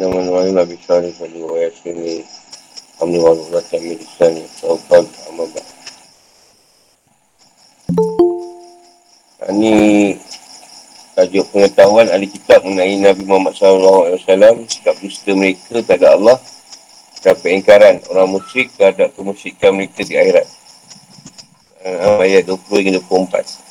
Nama-nama Nabi Salih Salih Wa Yasini Amin wa Allah Kami Lisani Tawfad Amadah Ini Tajuk pengetahuan ahli kitab mengenai Nabi Muhammad SAW Sikap dusta mereka kepada Allah. Dan pengingkaran orang musyrik terhadap kemusyrikan mereka di akhirat. Ayat 20 hingga 24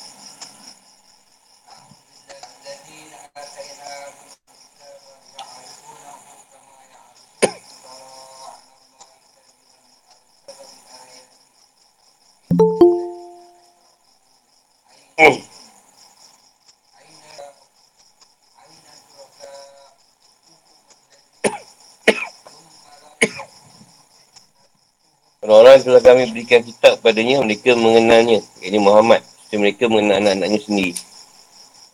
Orang-orang yang telah kami berikan kitab kepadanya, mereka mengenalnya. Ini Muhammad. Seperti mereka mengenal anak-anaknya sendiri.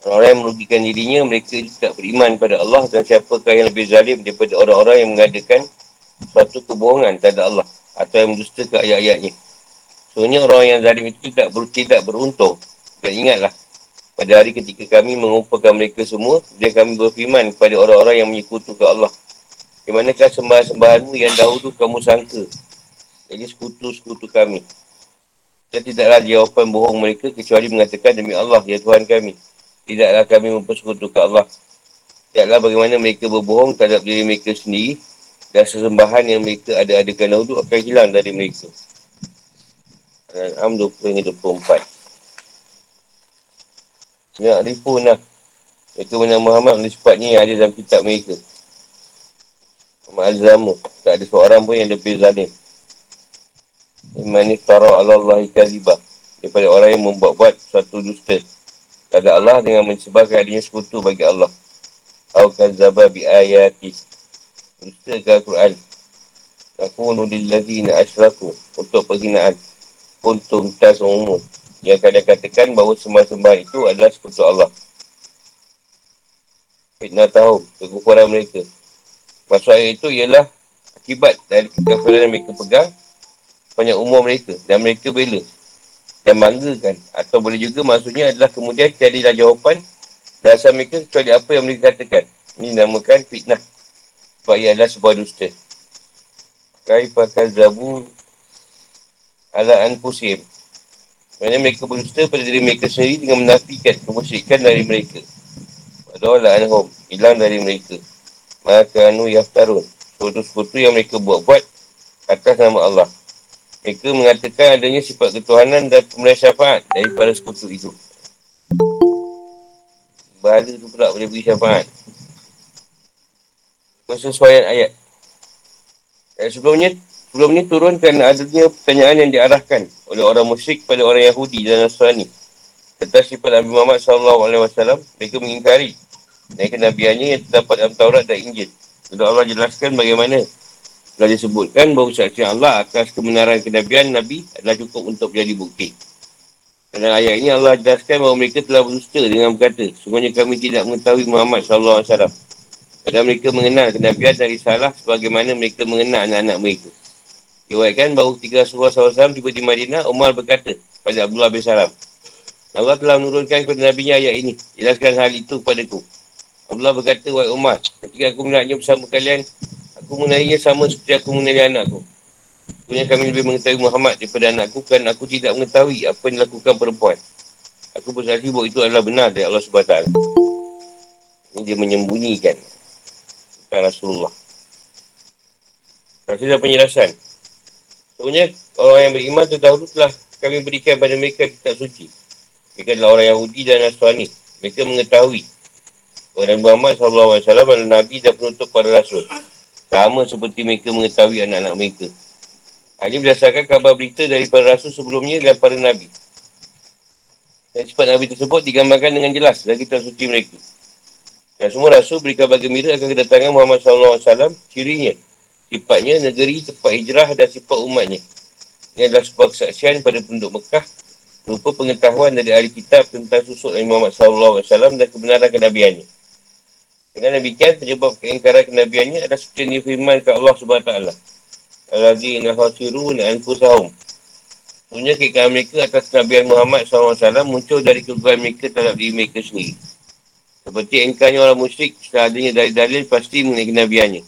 Orang-orang yang merugikan dirinya, mereka tidak beriman kepada Allah dan siapakah yang lebih zalim daripada orang-orang yang mengadakan suatu kebohongan kepada Allah atau yang mendustakan ayat-ayatnya. Sebenarnya orang yang zalim itu tidak, ber, tidak beruntung. Dan ingatlah, pada hari ketika kami mengumpulkan mereka semua, dan kami berfirman kepada orang-orang yang menyekutukan Allah. Di manakah sembah-sembahanmu yang dahulu kamu sangka jadi sekutu-sekutu kami. Dan tidaklah jawapan bohong mereka kecuali mengatakan demi Allah, ya Tuhan kami. Tidaklah kami mempersekutukan Allah. Tidaklah bagaimana mereka berbohong terhadap diri mereka sendiri dan sesembahan yang mereka ada-adakan dahulu akan hilang dari mereka. Al-Am 20-24 Ya, ribu lah. Mereka menang Muhammad oleh sepatnya yang ada dalam kitab mereka. Muhammad. Tak ada seorang pun yang lebih zalim. Iman iftara ala Allah ikazibah. Daripada orang yang membuat-buat suatu dusta. Kata Allah dengan mensebarkan adanya sekutu bagi Allah. Au kazaba bi ayati. Dusta ke Al-Quran. Nakunu lillazina asyraku. Untuk penghinaan. Untuk tas umum. Yang kalian katakan bahawa sembah-sembah itu adalah sekutu Allah. Fitnah tahu. Kekufuran mereka. Maksud ayat itu ialah akibat dari kekafiran yang mereka pegang banyak umur mereka dan mereka bela dan banggakan atau boleh juga maksudnya adalah kemudian tiada jawapan dasar mereka kecuali apa yang mereka katakan ini namakan fitnah sebab ia adalah sebuah dusta kaifakal zabu ala anfusim Maksudnya mereka berdusta pada diri mereka sendiri dengan menafikan kemusyrikan dari mereka. Padahal anhum, hilang dari mereka. Maka anu yaftarun. Sekutu-sekutu yang mereka buat-buat atas nama Allah. Mereka mengatakan adanya sifat ketuhanan dan pemberian syafaat daripada sekutu itu. Bahala tu pula boleh beri syafaat. Kesesuaian ayat. Ayat sebelumnya, sebelumnya turun kerana adanya pertanyaan yang diarahkan oleh orang musyrik kepada orang Yahudi dan Nasrani. Tentang sifat Nabi Muhammad SAW, mereka mengingkari dan kenabiannya yang terdapat dalam Taurat dan Injil. Lalu Allah jelaskan bagaimana telah disebutkan bahawa saksian Allah atas kebenaran kenabian Nabi adalah cukup untuk menjadi bukti. Dalam ayat ini Allah jelaskan bahawa mereka telah berdusta dengan berkata, semuanya kami tidak mengetahui Muhammad SAW. Padahal mereka mengenal kenabian dari salah sebagaimana mereka mengenal anak-anak mereka. Diwaikan bahawa tiga Rasulullah SAW tiba di Madinah, Umar berkata pada Abdullah bin Salam, Allah telah menurunkan kepada Nabi ayat ini. Jelaskan hal itu kepada ku. Berkata, Wahai Umar, ketika aku menaknya bersama kalian, Aku mengenalinya sama seperti aku mengenali anakku. Sebenarnya kami lebih mengetahui Muhammad daripada anakku kan aku tidak mengetahui apa yang dilakukan perempuan. Aku bersaksi bahawa itu adalah benar dari Allah SWT. Ini dia menyembunyikan. Bukan Rasulullah. Kasih dah penjelasan. Sebenarnya orang yang beriman terdahulu telah kami berikan pada mereka kitab suci. Mereka adalah orang Yahudi dan Nasrani. Mereka mengetahui. Orang Muhammad SAW adalah Nabi dan penutup para Rasul. Sama seperti mereka mengetahui anak-anak mereka. Ini berdasarkan kabar berita dari para rasul sebelumnya dan para nabi. Dan sifat nabi tersebut digambarkan dengan jelas dari kitab suci mereka. Dan semua rasul beri kabar gembira akan kedatangan Muhammad SAW, cirinya, sifatnya, negeri, tempat hijrah dan sifat umatnya. Ini adalah sebuah kesaksian pada penduduk Mekah berupa pengetahuan dari ahli kitab tentang susuk Nabi Muhammad SAW dan kebenaran kenabiannya. Dengan demikian, penyebab keingkaran kenabiannya adalah seperti yang difirmankan Allah SWT. Al-Razi inna dan anfusahum. Sebenarnya keingkaran mereka atas kenabian Muhammad SAW muncul dari kekuatan mereka terhadap diri mereka sendiri. Seperti engkanya orang musyrik setelah adanya dari dalil pasti mengenai kenabiannya.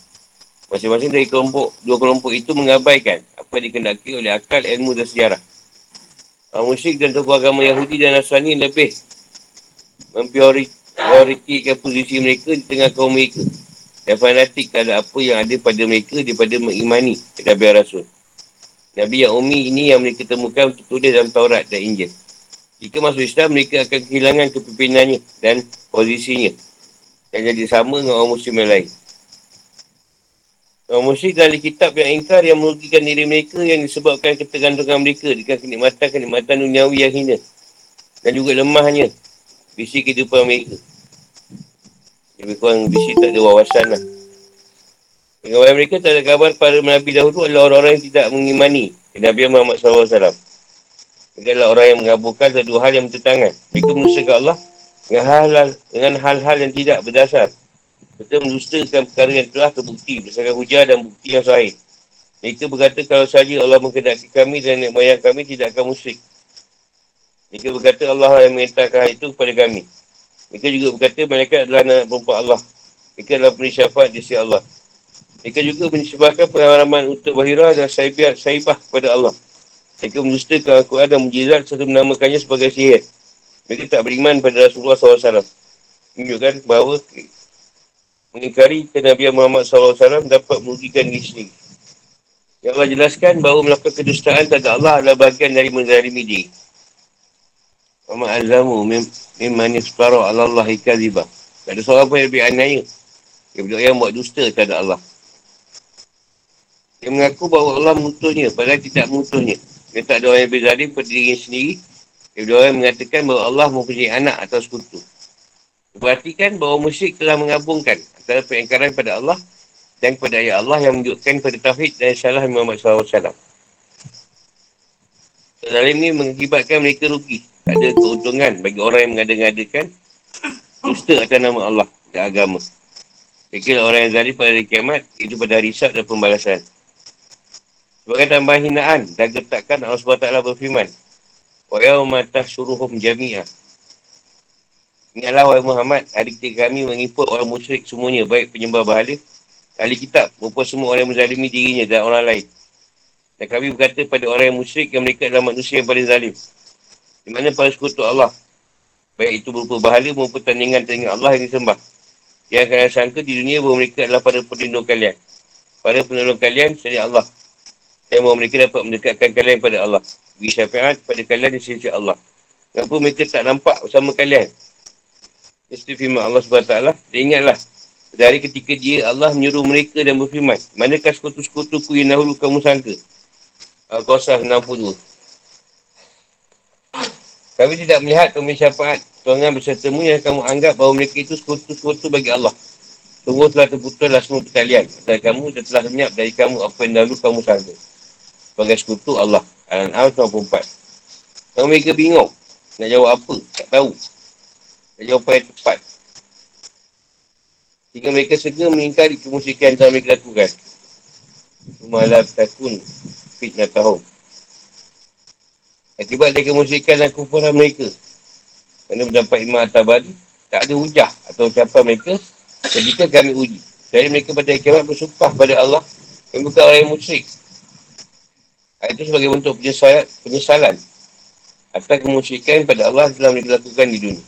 Masing-masing dari kelompok, dua kelompok itu mengabaikan apa yang dikendaki oleh akal, ilmu dan sejarah. Orang musyrik dan tokoh agama Yahudi dan Nasrani lebih memprioritikan posisi mereka di tengah kaum mereka. Dan fanatik tak ada apa yang ada pada mereka daripada mengimani kenabian Rasul. Nabi yang umi ini yang mereka temukan tertulis dalam Taurat dan Injil. Jika masuk Islam, mereka akan kehilangan kepimpinannya dan posisinya. Dan jadi sama dengan orang muslim yang lain. Orang musyrik dari kitab yang ingkar yang merugikan diri mereka yang disebabkan ketergantungan mereka dengan kenikmatan-kenikmatan duniawi yang hina. Dan juga lemahnya visi kehidupan mereka. Lebih kurang visi tak ada wawasan lah. Pegawai mereka tak ada kabar para Nabi dahulu adalah orang-orang yang tidak mengimani Nabi Muhammad SAW. Mereka adalah orang yang mengaburkan satu hal yang bertentangan. Mereka menusahkan Allah dengan hal-hal, dengan hal-hal yang tidak berdasar Serta mendustakan perkara yang telah terbukti berdasarkan hujah dan bukti yang sahih. Mereka berkata kalau saja Allah mengkedaki kami dan nenek moyang kami tidak akan musyrik. Mereka berkata Allah yang mengatakan hal itu kepada kami. Mereka juga berkata mereka adalah anak perempuan Allah. Mereka adalah penuh syafaat di sisi Allah. Mereka juga menyebabkan pengalaman untuk Bahira dan Saibah, Saibah kepada Allah. Mereka mendustakan Al-Quran dan mujizat serta menamakannya sebagai sihir. Mereka tak beriman pada Rasulullah SAW. Menunjukkan bahawa mengingkari Nabi Muhammad SAW dapat merugikan diri sendiri. Yang Allah jelaskan bahawa melakukan kedustaan tak Allah adalah bahagian dari menzalimi diri. Muhammad Azamu mimman isparu ala Allah ikazibah. Tak ada seorang pun yang lebih anaya. Yang berdoa yang buat dusta kepada Allah. Dia mengaku bahawa Allah mengutusnya padahal tidak mengutusnya. Dia tak ada orang yang berzalim pada diri sendiri. Dia berdoa yang mengatakan bahawa Allah mempunyai anak atau sekutu. Perhatikan bahawa musyrik telah mengabungkan antara pengingkaran pada Allah dan kepada ayat Allah yang menunjukkan pada Tauhid dan salah Muhammad SAW. Dalam ini mengakibatkan mereka rugi. Ada keuntungan bagi orang yang mengada-ngadakan dusta atas nama Allah dan agama. Mereka orang yang zalim pada hari kiamat, itu pada isyak dan pembalasan. Sebagai tambahan hinaan dan getakan Allah SWT berfirman, Wa yawma tahsyuruhum jami'ah Ingatlah wahai Muhammad, hari ketika kami mengikut orang musyrik semuanya, baik penyembah bahala, ahli kitab, maupun semua orang yang menzalimi dirinya dan orang lain. Dan kami berkata pada orang yang musyrik yang mereka adalah manusia yang paling zalim. Di mana para sekutu Allah, baik itu berupa bahala maupun tandingan-tandingan Allah yang disembah. Yang akan sangka di dunia bahawa mereka adalah para pelindung kalian. Para penolong kalian seri Allah. Dan bahawa mereka dapat mendekatkan kalian pada Allah. Bagi syafiat pada kalian di sisi Allah. Kenapa mereka tak nampak bersama kalian? Istri firman Allah SWT. Dan ingatlah. Dari ketika dia Allah menyuruh mereka dan berfirman. Manakah sekutu-sekutuku yang dahulu kamu sangka? Al-Qasah 62. Kami tidak melihat kami syafaat tuangan bersertamu yang kamu anggap bahawa mereka itu sekutu-sekutu bagi Allah. Tunggu telah terputuslah semua pertalian. Dan kamu dan telah lenyap dari kamu apa yang dahulu kamu sangka. Sebagai sekutu Allah. Al-An'am 94. Kalau mereka bingung. Nak jawab apa? Tak tahu. Dan jawapan yang tepat. Jika mereka segera mengingkari kemusikan yang mereka lakukan. Malam takun fitnah tahun. Akibat dari kemusikan dan kufuran mereka. Kerana mendapat imam atabadi, tak ada hujah atau ucapan mereka ketika kami uji. Jadi mereka pada kiamat bersumpah pada Allah yang bukan orang yang musyrik. Itu sebagai bentuk penyesalan, penyesalan atas kemusyrikan pada Allah telah mereka lakukan di dunia.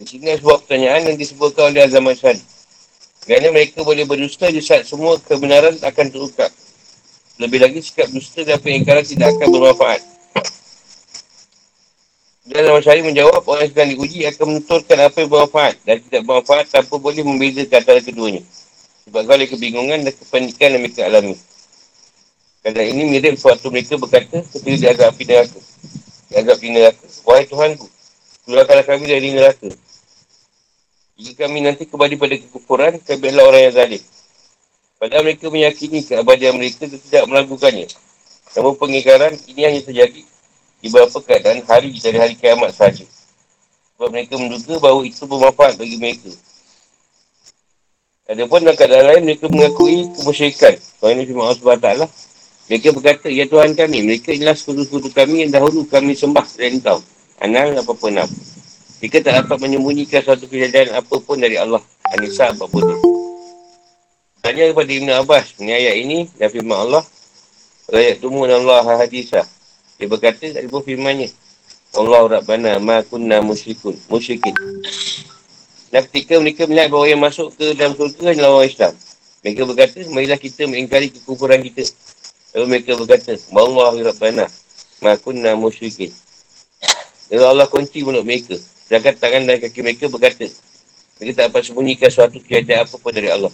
Di sini ada sebuah pertanyaan yang disebutkan oleh Azam Asyari. Kerana mereka boleh berdusta di saat semua kebenaran akan terungkap. Lebih lagi sikap dusta dan pengingkaran tidak akan bermanfaat. Dan Azam Asyari menjawab, orang yang sedang diuji akan menuturkan apa yang bermanfaat dan tidak bermanfaat tanpa boleh membezakan antara keduanya. Sebab oleh kebingungan dan kepanikan yang mereka alami. Kerana ini mirip suatu mereka berkata ketika dia agak api neraka. Dia agak api neraka. Wahai Tuhanku, keluarkanlah kami dari neraka. Jika kami nanti kembali pada kekufuran, kami adalah orang yang zalim. Padahal mereka meyakini keabadian mereka tidak melakukannya. Namun pengingkaran ini hanya terjadi di beberapa keadaan hari dari hari kiamat sahaja. Sebab mereka menduga bahawa itu bermanfaat bagi mereka. Adapun dalam keadaan lain, mereka mengakui kemusyrikan. Kalau ini firman Allah SWT. Mereka berkata, Ya Tuhan kami, mereka inilah sekutu-sekutu kami yang dahulu kami sembah dari engkau. Anal apa-apa Jika tak dapat menyembunyikan suatu kejadian apapun dari Allah. Anissa 40. Tanya kepada Ibn Abbas, ni ayat ini, dan firman Allah, Rakyat tumun Allah hadisah. Dia berkata, tak ada firmannya. Allah Rabbana ma kunna musyrikun. Musyrikin. Dan ketika mereka melihat bahawa yang masuk ke dalam surga adalah orang Islam. Mereka berkata, marilah kita mengingkari kekufuran kita. Lalu mereka berkata, Allah Rabbana ma kunna musyrikin. Lalu Allah kunci mulut mereka. Sedangkan tangan dan kaki mereka berkata, mereka tak dapat sembunyikan suatu kejadian apa pun dari Allah.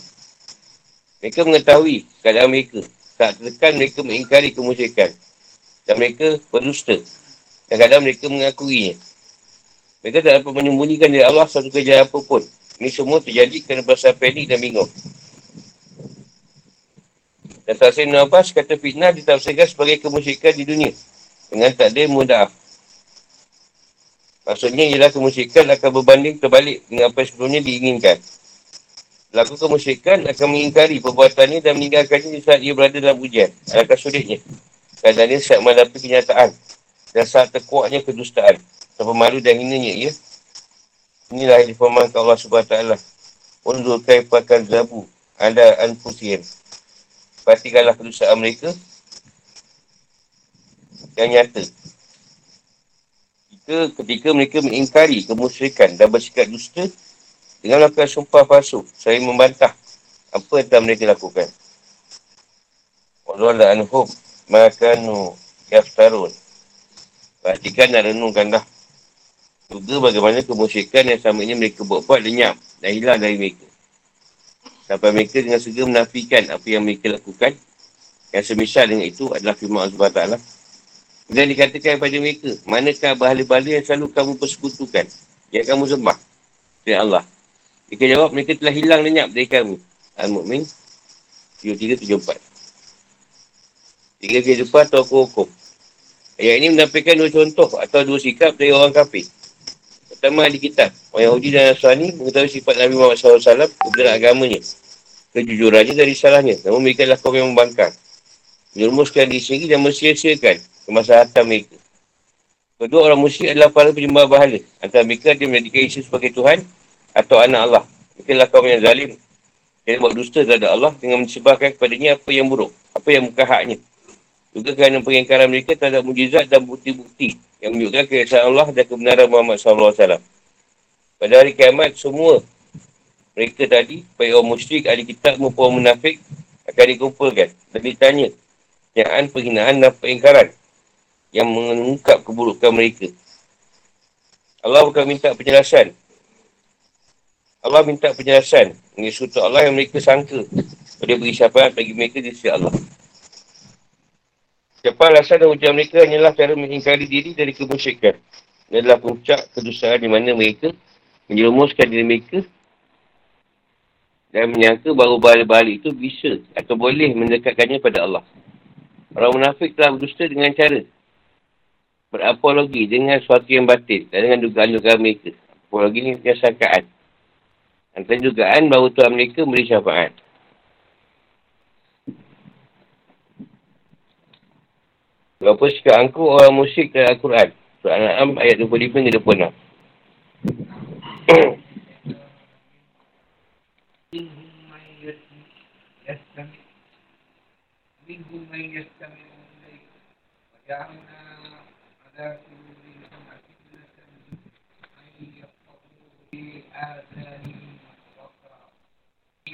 Mereka mengetahui keadaan mereka. Tak tertekan mereka mengingkari kemusyrikan. Dan mereka berdusta. Dan kadang mereka mengakuinya. Mereka tak dapat menyembunyikan dari Allah suatu kejadian apa pun. Ini semua terjadi kerana berasa panik dan bingung. Dan Tafsir Ibn Abbas kata fitnah ditafsirkan sebagai kemusyrikan di dunia. Dengan tak ada mudah. Maksudnya ialah kemusyrikan akan berbanding terbalik dengan apa yang sebelumnya diinginkan. Laku kemusyrikan akan mengingkari perbuatannya dan meninggalkannya di saat ia berada dalam ujian. Alangkah sulitnya. Kadang dia saat menghadapi kenyataan dan saat terkuatnya kedustaan. Tanpa malu dan hinanya, ya. Inilah yang difahmankan Allah SWT. Undur kaifakan zabu ada anfusir. Perhatikanlah kedustaan mereka yang nyata ke ketika mereka mengingkari kemusyrikan dan bersikap dusta dengan melakukan sumpah palsu saya membantah apa yang telah mereka lakukan. Allah anhum makanu yaftarun. Perhatikan dan renungkanlah. Juga bagaimana kemusyrikan yang sama ini mereka buat-buat lenyap dan hilang dari mereka. Sampai mereka dengan segera menafikan apa yang mereka lakukan. Yang semisal dengan itu adalah firman Allah SWT. Dan dikatakan kepada mereka, manakah bahala-bahala yang selalu kamu persekutukan? Yang kamu sembah? Ya Allah. Mereka jawab, mereka telah hilang lenyap dari kami. Al-Mu'min 3374. Tiga kehidupan atau hukum. Ayat ini menampilkan dua contoh atau dua sikap dari orang kafir. Pertama di kitab. Orang Yahudi dan Nasrani mengetahui sifat Nabi Muhammad SAW kebenaran agamanya. Kejujurannya dari salahnya. Namun mereka adalah kaum yang membangkang. Menyurumuskan diri sendiri dan mensia-siakan kemaslahatan mereka. Kedua orang musyrik adalah para penyembah bahala. Antara mereka dia menjadikan Yesus sebagai Tuhan atau anak Allah. Adalah kaum yang zalim. Dia buat dusta terhadap Allah dengan menyebarkan kepadanya apa yang buruk. Apa yang bukan haknya. Juga kerana pengingkaran mereka terhadap mujizat dan bukti-bukti yang menunjukkan keesaan Allah dan kebenaran Muhammad SAW. Pada hari kiamat, semua mereka tadi, baik orang musyrik, ahli kitab maupun munafik, akan dikumpulkan dan ditanya kenyataan, penghinaan dan pengingkaran yang mengungkap keburukan mereka. Allah bukan minta penjelasan. Allah minta penjelasan. Ini suatu Allah yang mereka sangka. Dia beri syafaat bagi mereka di sisi Allah. Siapa alasan dan ujian mereka hanyalah cara mengingkari diri dari kemusyikan. Ini adalah puncak kedustaan di mana mereka menjerumuskan diri mereka dan menyangka bahawa balik-balik itu bisa atau boleh mendekatkannya pada Allah. Orang munafik telah berdusta dengan cara berapologi dengan sesuatu yang batil dan dengan dugaan-dugaan mereka. Apologi ini sangkaan. Antara dugaan bahawa Tuhan mereka beri syafaat. Berapa sikap angku orang musyrik dalam Al-Quran? Surah Al-An'am ayat 25 hingga 26. منهم من يستمع إليك وجعلنا على قلوبهم أكلة أن يفقهوا في آذانهم وقرا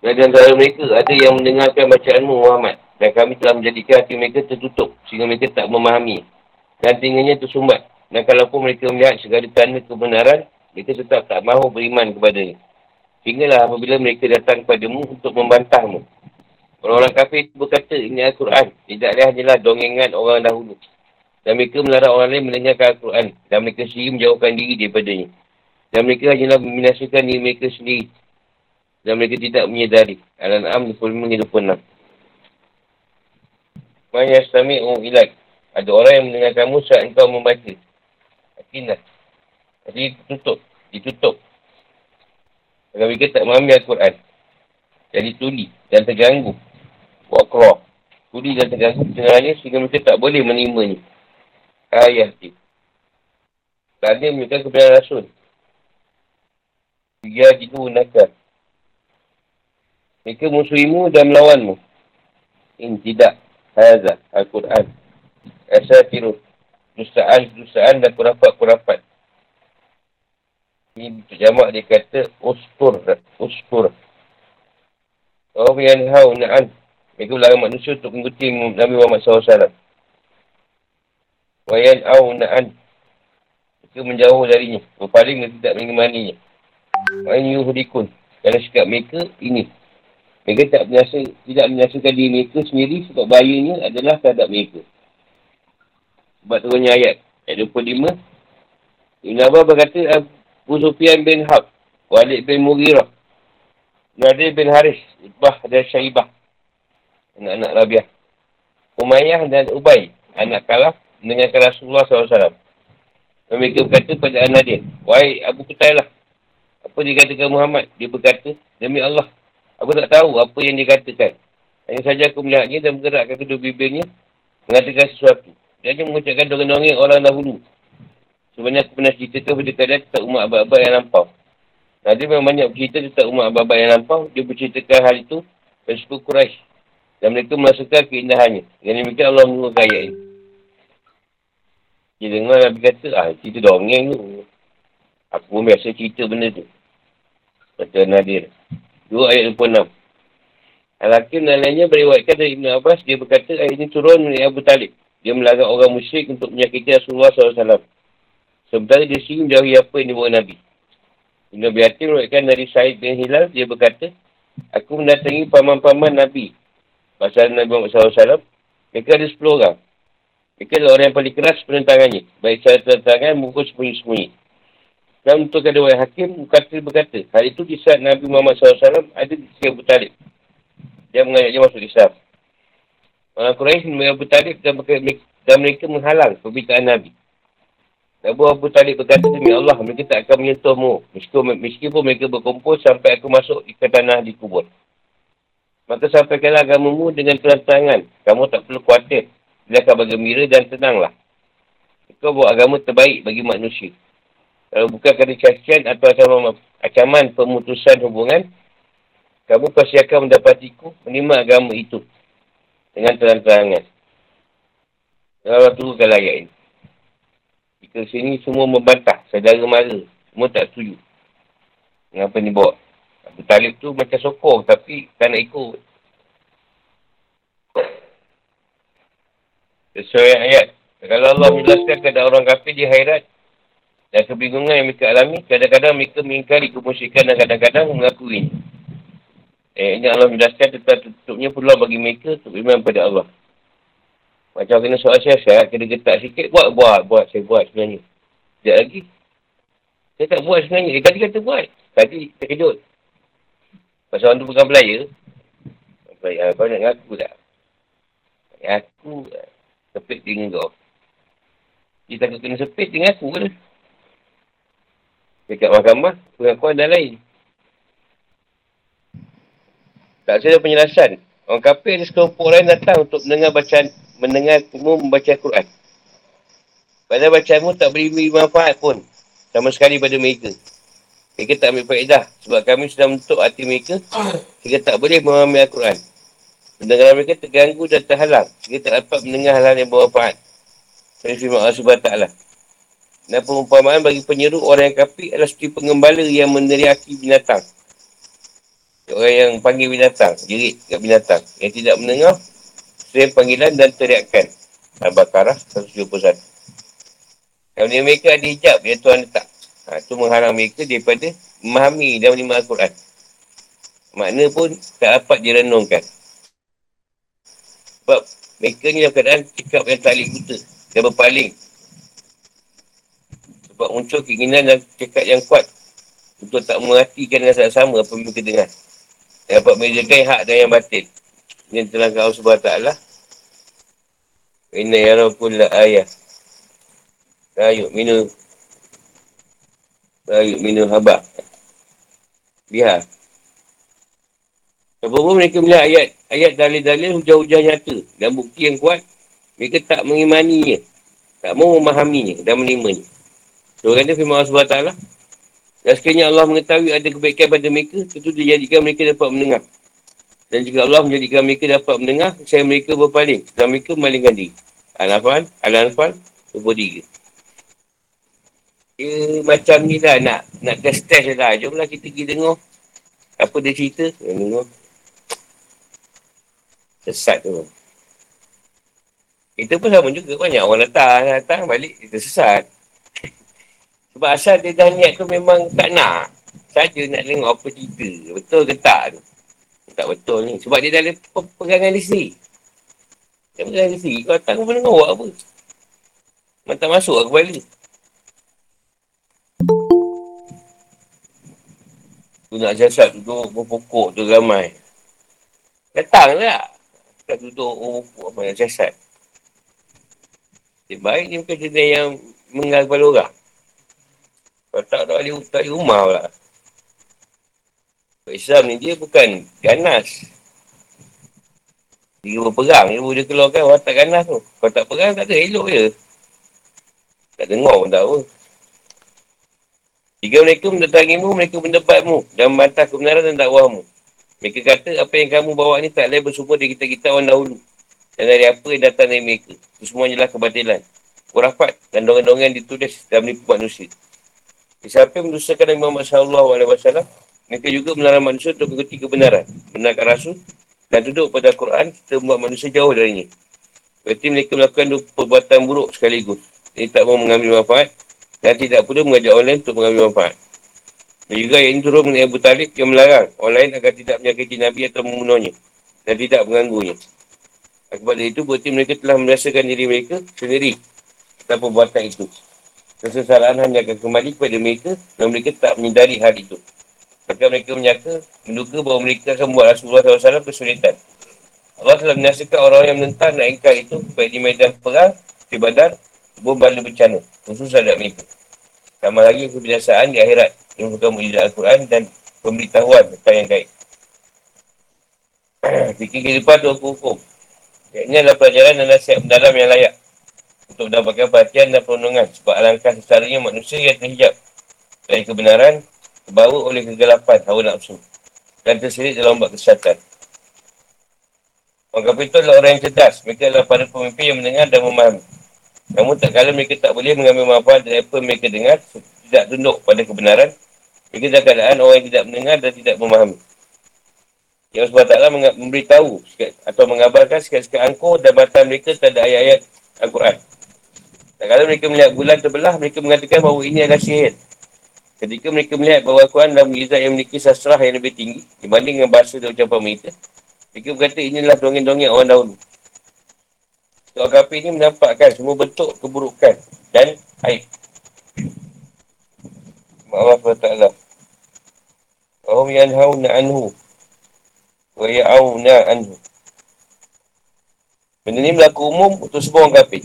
Dan di antara mereka ada yang mendengarkan bacaanmu Muhammad. Dan kami telah menjadikan hati mereka tertutup sehingga mereka tak memahami. Dan tinggalnya tersumbat. Dan kalau pun mereka melihat segala tanda kebenaran, mereka tetap tak mahu beriman kepadanya. Sehinggalah apabila mereka datang kepadamu untuk membantahmu. Orang-orang kafir berkata, ini Al-Quran. Tidak hanyalah dongengan orang dahulu. Dan mereka melarang orang lain mendengarkan Al-Quran. Dan mereka sendiri menjauhkan diri daripadanya. Dan mereka hanyalah membinasakan diri mereka sendiri. Dan mereka tidak menyedari. Al-An'am 25-26. Maya sami'u ilak. Ada orang yang mendengar kamu saat engkau membaca. Akinah. Jadi ditutup. Ditutup. Kalau mereka tak memahami Al-Quran. Jadi tuli dan terganggu. Wakroh. Tuli dan terganggu sebenarnya sehingga mereka tak boleh menerimanya. Ayah dia. Tak ada mereka kepada Rasul. Dia itu nakal. Mereka musuhimu dan melawanmu. In tidak. Hazah. Al-Quran. Asa tiru. Dustaan, dustaan dan kurapat-kurapat. Ini terjamak dia kata ustur. Ustur. Oh, yang hau na'an. Mereka melarang manusia untuk mengikuti Nabi Muhammad SAW. Wayan au na'an. Mereka menjauh darinya. Berpaling dan tidak mengemaninya. Wayan yuhudikun. Kerana sikap mereka ini. Mereka tak biasa, tidak menyaksikan diri mereka sendiri sebab bahayanya adalah terhadap mereka. Sebab turunnya ayat. Ayat 25. Ibn Abbas berkata, Abu Sufyan bin Hab, Walid bin Mughirah, Nadir bin Haris, Ibah dan Syaibah, anak-anak Rabiah. Umayyah dan Ubay, anak Kalaf, dengan Rasulullah SAW. Mereka berkata pada Nadir, Wahai Abu Kutailah, apa dikatakan Muhammad? Dia berkata, Demi Allah, Aku tak tahu apa yang dikatakan. Hanya saja aku melihatnya dan bergerakkan kedua bibirnya mengatakan sesuatu. Dia hanya mengucapkan dongeng-dongeng orang dahulu. Sebenarnya aku pernah cerita tu pada tentang umat abad-abad yang lampau. Nah, dia memang banyak bercerita tentang umat abad-abad yang lampau. Dia berceritakan hal itu dan suku Quraisy. Dan mereka merasakan keindahannya. Dan mereka Allah mengurangkan ayat ini. Dia dengar Nabi kata, ah cerita dongeng tu. Aku pun biasa cerita benda tu. Kata Nadir. Dua ayat 26. Al-Hakim dan lainnya beriwayatkan dari Ibn Abbas, dia berkata ayat ini turun dari Abu Talib. Dia melagak orang musyrik untuk menyakiti Rasulullah SAW. Sementara dia sini menjauhi apa yang dibawa Nabi. Ibn Abi Hatim beriwayatkan dari Said bin Hilal, dia berkata, Aku mendatangi paman-paman Nabi. Pasal Nabi Muhammad SAW. Mereka ada 10 orang. Mereka adalah orang yang paling keras penentangannya. Baik secara tentangan maupun sembunyi-sembunyi. Dan untuk kedua hakim, berkata, berkata, hal itu di saat Nabi Muhammad SAW ada di sisi Abu Talib. Dia mengajak dia masuk Islam. Orang Quraisy mengenai Abu Talib dan mereka, dan mereka menghalang permintaan Nabi. Abu Abu Talib berkata, Demi Allah, mereka tak akan menyentuhmu. Meskipun, meskipun mereka berkumpul sampai aku masuk ke tanah di kubur. Maka sampaikanlah agamamu dengan terang-terangan. Kamu tak perlu khawatir. Dia akan bergembira dan tenanglah. Kau buat agama terbaik bagi manusia. Kalau bukan kerana cacian atau ancaman, ancaman pemutusan hubungan, kamu pasti akan mendapatiku menerima agama itu dengan terang-terangan. Allah turunkan ayat ini. Jika sini semua membantah, saudara mara, semua tak setuju. Mengapa ni bawa? Abu Talib tu macam sokong tapi tak nak ikut. Sesuai ayat. Kalau Allah menjelaskan kepada orang kafir di hairat, dan kebingungan yang mereka alami, kadang-kadang mereka mengingkari kemusyikan dan kadang-kadang mengakui. Eh, ini Allah menjelaskan tentang tutupnya peluang bagi mereka untuk beriman pada Allah. Macam kena soal siasat, kena getak sikit, buat, buat, buat, saya buat sebenarnya. Sekejap lagi. Saya tak buat sebenarnya. Eh, tadi kata buat. Tadi terkejut. Pasal orang tu bukan pelaya. Pelaya, kau nak ngaku tak? Aku sepit dengan kau. Dia takut kena sepit dengan aku ke? Dekat mahkamah, pengakuan dah lain. Tak ada penjelasan. Orang kafir ada sekelompok lain datang untuk mendengar bacaan, mendengar kamu membaca Al-Quran. Padahal bacaanmu tak beri manfaat pun. Sama sekali pada mereka. Mereka tak ambil faedah. Sebab kami sudah mentuk hati mereka. Mereka tak boleh memahami Al-Quran. Pendengaran mereka terganggu dan terhalang. Mereka tak dapat mendengar hal-hal yang bermanfaat. Dari firman Allah SWT. Dan perumpamaan bagi penyeru orang yang kafir adalah seperti pengembala yang meneriaki binatang. Orang yang panggil binatang, jerit kat binatang. Yang tidak mendengar, sering panggilan dan teriakan. Al-Baqarah 171. Yang mereka ada hijab yang Tuhan letak. Ha, itu menghalang mereka daripada memahami dan menerima Al-Quran. Makna pun tak dapat direnungkan. Sebab mereka ni dalam keadaan cakap yang tak buta. Dia berpaling sebab muncul keinginan dan cekak yang kuat Untuk tak mengertikan dengan sama-sama apa yang mereka dengar. Yang dapat membezakan hak dan yang batin. Ini telah Allah SWT. Inna ya rabbul ayah. Ayuk minum. Ayuk minum habak. Lihat. Apabila mereka melihat ayat, ayat dalil-dalil hujah-hujah nyata dan bukti yang kuat, mereka tak mengimaninya. Tak mau memahaminya dan menerimanya. So, kata firman Allah SWT, dan sekiranya Allah mengetahui ada kebaikan pada mereka, tentu dijadikan mereka dapat mendengar. Dan jika Allah menjadikan mereka dapat mendengar, saya mereka berpaling. Dan mereka memalingkan diri. Al-Anfal, Al-Anfal, 23. Dia macam ni lah nak, nak test-test lah. Jomlah kita pergi dengar. Apa dia cerita? Ya, dengar. Sesat tu. Kita pun sama juga. Banyak orang datang, datang balik. Kita sesat. Sebab asal dia dah niat tu memang tak nak. Saja nak tengok apa cerita. Betul ke tak tu. Tak betul ni. Sebab dia dah ada pegangan di sini. Dia pegangan di sini. Kau datang pun dengar apa. Tak masuk lah kembali. Tu nak jasad duduk berpokok tu ramai. Datang lah. Tak duduk berpokok apa yang jasad. Dia baik ni bukan jenis yang menggal kepala orang. Kalau tak, tak ada, tak ada rumah pula. Islam ni dia bukan ganas. Dia berperang, dia boleh keluarkan watak ganas tu. Kalau tak perang, tak ada, elok je. Tak dengar pun tahu. Jika mereka mendatangimu, mereka mendapatmu dan membantah kebenaran dan dakwahmu. Mereka kata, apa yang kamu bawa ni tak lain bersumber dari kita-kita orang dahulu. Dan dari apa yang datang dari mereka. Itu semua adalah kebatilan. Kurapat dan dongeng-dongeng ditulis dalam nipu manusia. Siapa yang mendusakan Nabi Muhammad SAW, mereka juga melarang manusia untuk mengikuti kebenaran. Benarkan rasul dan duduk pada Al-Quran, kita membuat manusia jauh darinya. Berarti mereka melakukan perbuatan buruk sekaligus. Ini tak mau mengambil manfaat dan tidak pula mengajak orang lain untuk mengambil manfaat. Dan juga yang ini turun mengenai Abu Talib yang melarang orang lain agar tidak menyakiti Nabi atau membunuhnya dan tidak mengganggunya. Akibat itu, berarti mereka telah merasakan diri mereka sendiri tanpa perbuatan itu kesesaran hanya akan kembali kepada mereka dan mereka tak menyedari hal itu. Maka mereka menyangka, menduga bahawa mereka akan membuat Rasulullah SAW kesulitan. Allah telah menyaksikan orang yang menentang dan ingkar itu baik di medan perang, di badan, bom bala bencana. Khusus ada mereka. Sama lagi kebiasaan di akhirat yang bukan mujizat Al-Quran dan pemberitahuan tentang yang gaib. Fikir kehidupan tu hukum. Ini adalah pelajaran dan nasihat mendalam yang layak untuk mendapatkan perhatian dan perlindungan sebab alangkah sesaranya manusia yang terhijab dari kebenaran terbawa oleh kegelapan hawa nafsu dan tersirik dalam ombak kesihatan. Orang kafir itu adalah orang yang cerdas. Mereka adalah para pemimpin yang mendengar dan memahami. Namun tak kala mereka tak boleh mengambil manfaat dari apa mereka dengar, tidak tunduk pada kebenaran. Mereka dalam keadaan orang yang tidak mendengar dan tidak memahami. Yang taklah memberitahu atau mengabarkan sekat-sekat angkuh dan batal mereka terhadap ayat-ayat Al-Quran. Dan kalau mereka melihat bulan terbelah, mereka mengatakan bahawa ini adalah sihir. Ketika mereka melihat bahawa Al-Quran dalam mujizat yang memiliki sasrah yang lebih tinggi dibanding dengan bahasa dan ucapan mereka, mereka berkata inilah dongeng-dongeng orang dahulu. Orang kafir ini menampakkan semua bentuk keburukan dan aib. Allah SWT. Wahum yanhauna anhu. Wa ya'awna anhu. Benda ini berlaku umum untuk semua orang kafir.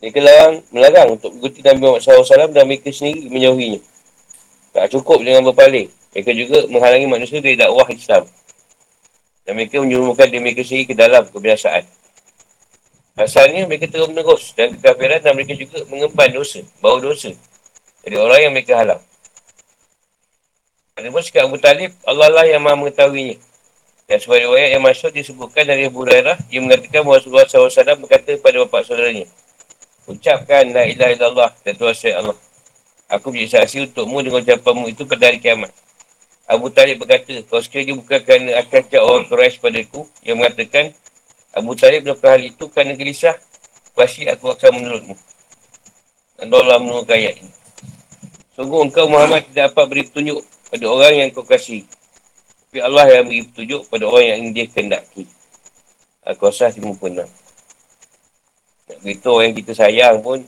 Mereka larang, melarang untuk mengikuti Nabi Muhammad SAW dan mereka sendiri menjauhinya. Tak cukup dengan berpaling. Mereka juga menghalangi manusia dari dakwah Islam. Dan mereka menyuruhkan diri mereka sendiri ke dalam kebiasaan. Asalnya mereka terus menerus dan kekafiran dan mereka juga mengemban dosa, bau dosa dari orang yang mereka halang. Ada pun sekarang Abu Talib, Allah lah yang maha mengetahuinya. Dan sebuah riwayat yang masuk disebutkan dari Abu Hurairah, yang mengatakan bahawa Rasulullah SAW berkata kepada bapak saudaranya, Ucapkan la ilaha illallah dan Tuhan saya Allah. Aku menjadi saksi untukmu dengan ucapanmu itu pada hari kiamat. Abu Talib berkata, kau sekiranya bukan kerana akan cakap orang Quraisy padaku yang mengatakan Abu Talib melakukan hal itu kerana gelisah, pasti aku akan menurutmu. Dan Allah menurutkan ayat ini. Sungguh engkau Muhammad tidak dapat beri petunjuk pada orang yang kau kasih. Tapi Allah yang beri petunjuk pada orang yang dia kendaki. Aku rasa 56. Nak beritahu orang yang kita sayang pun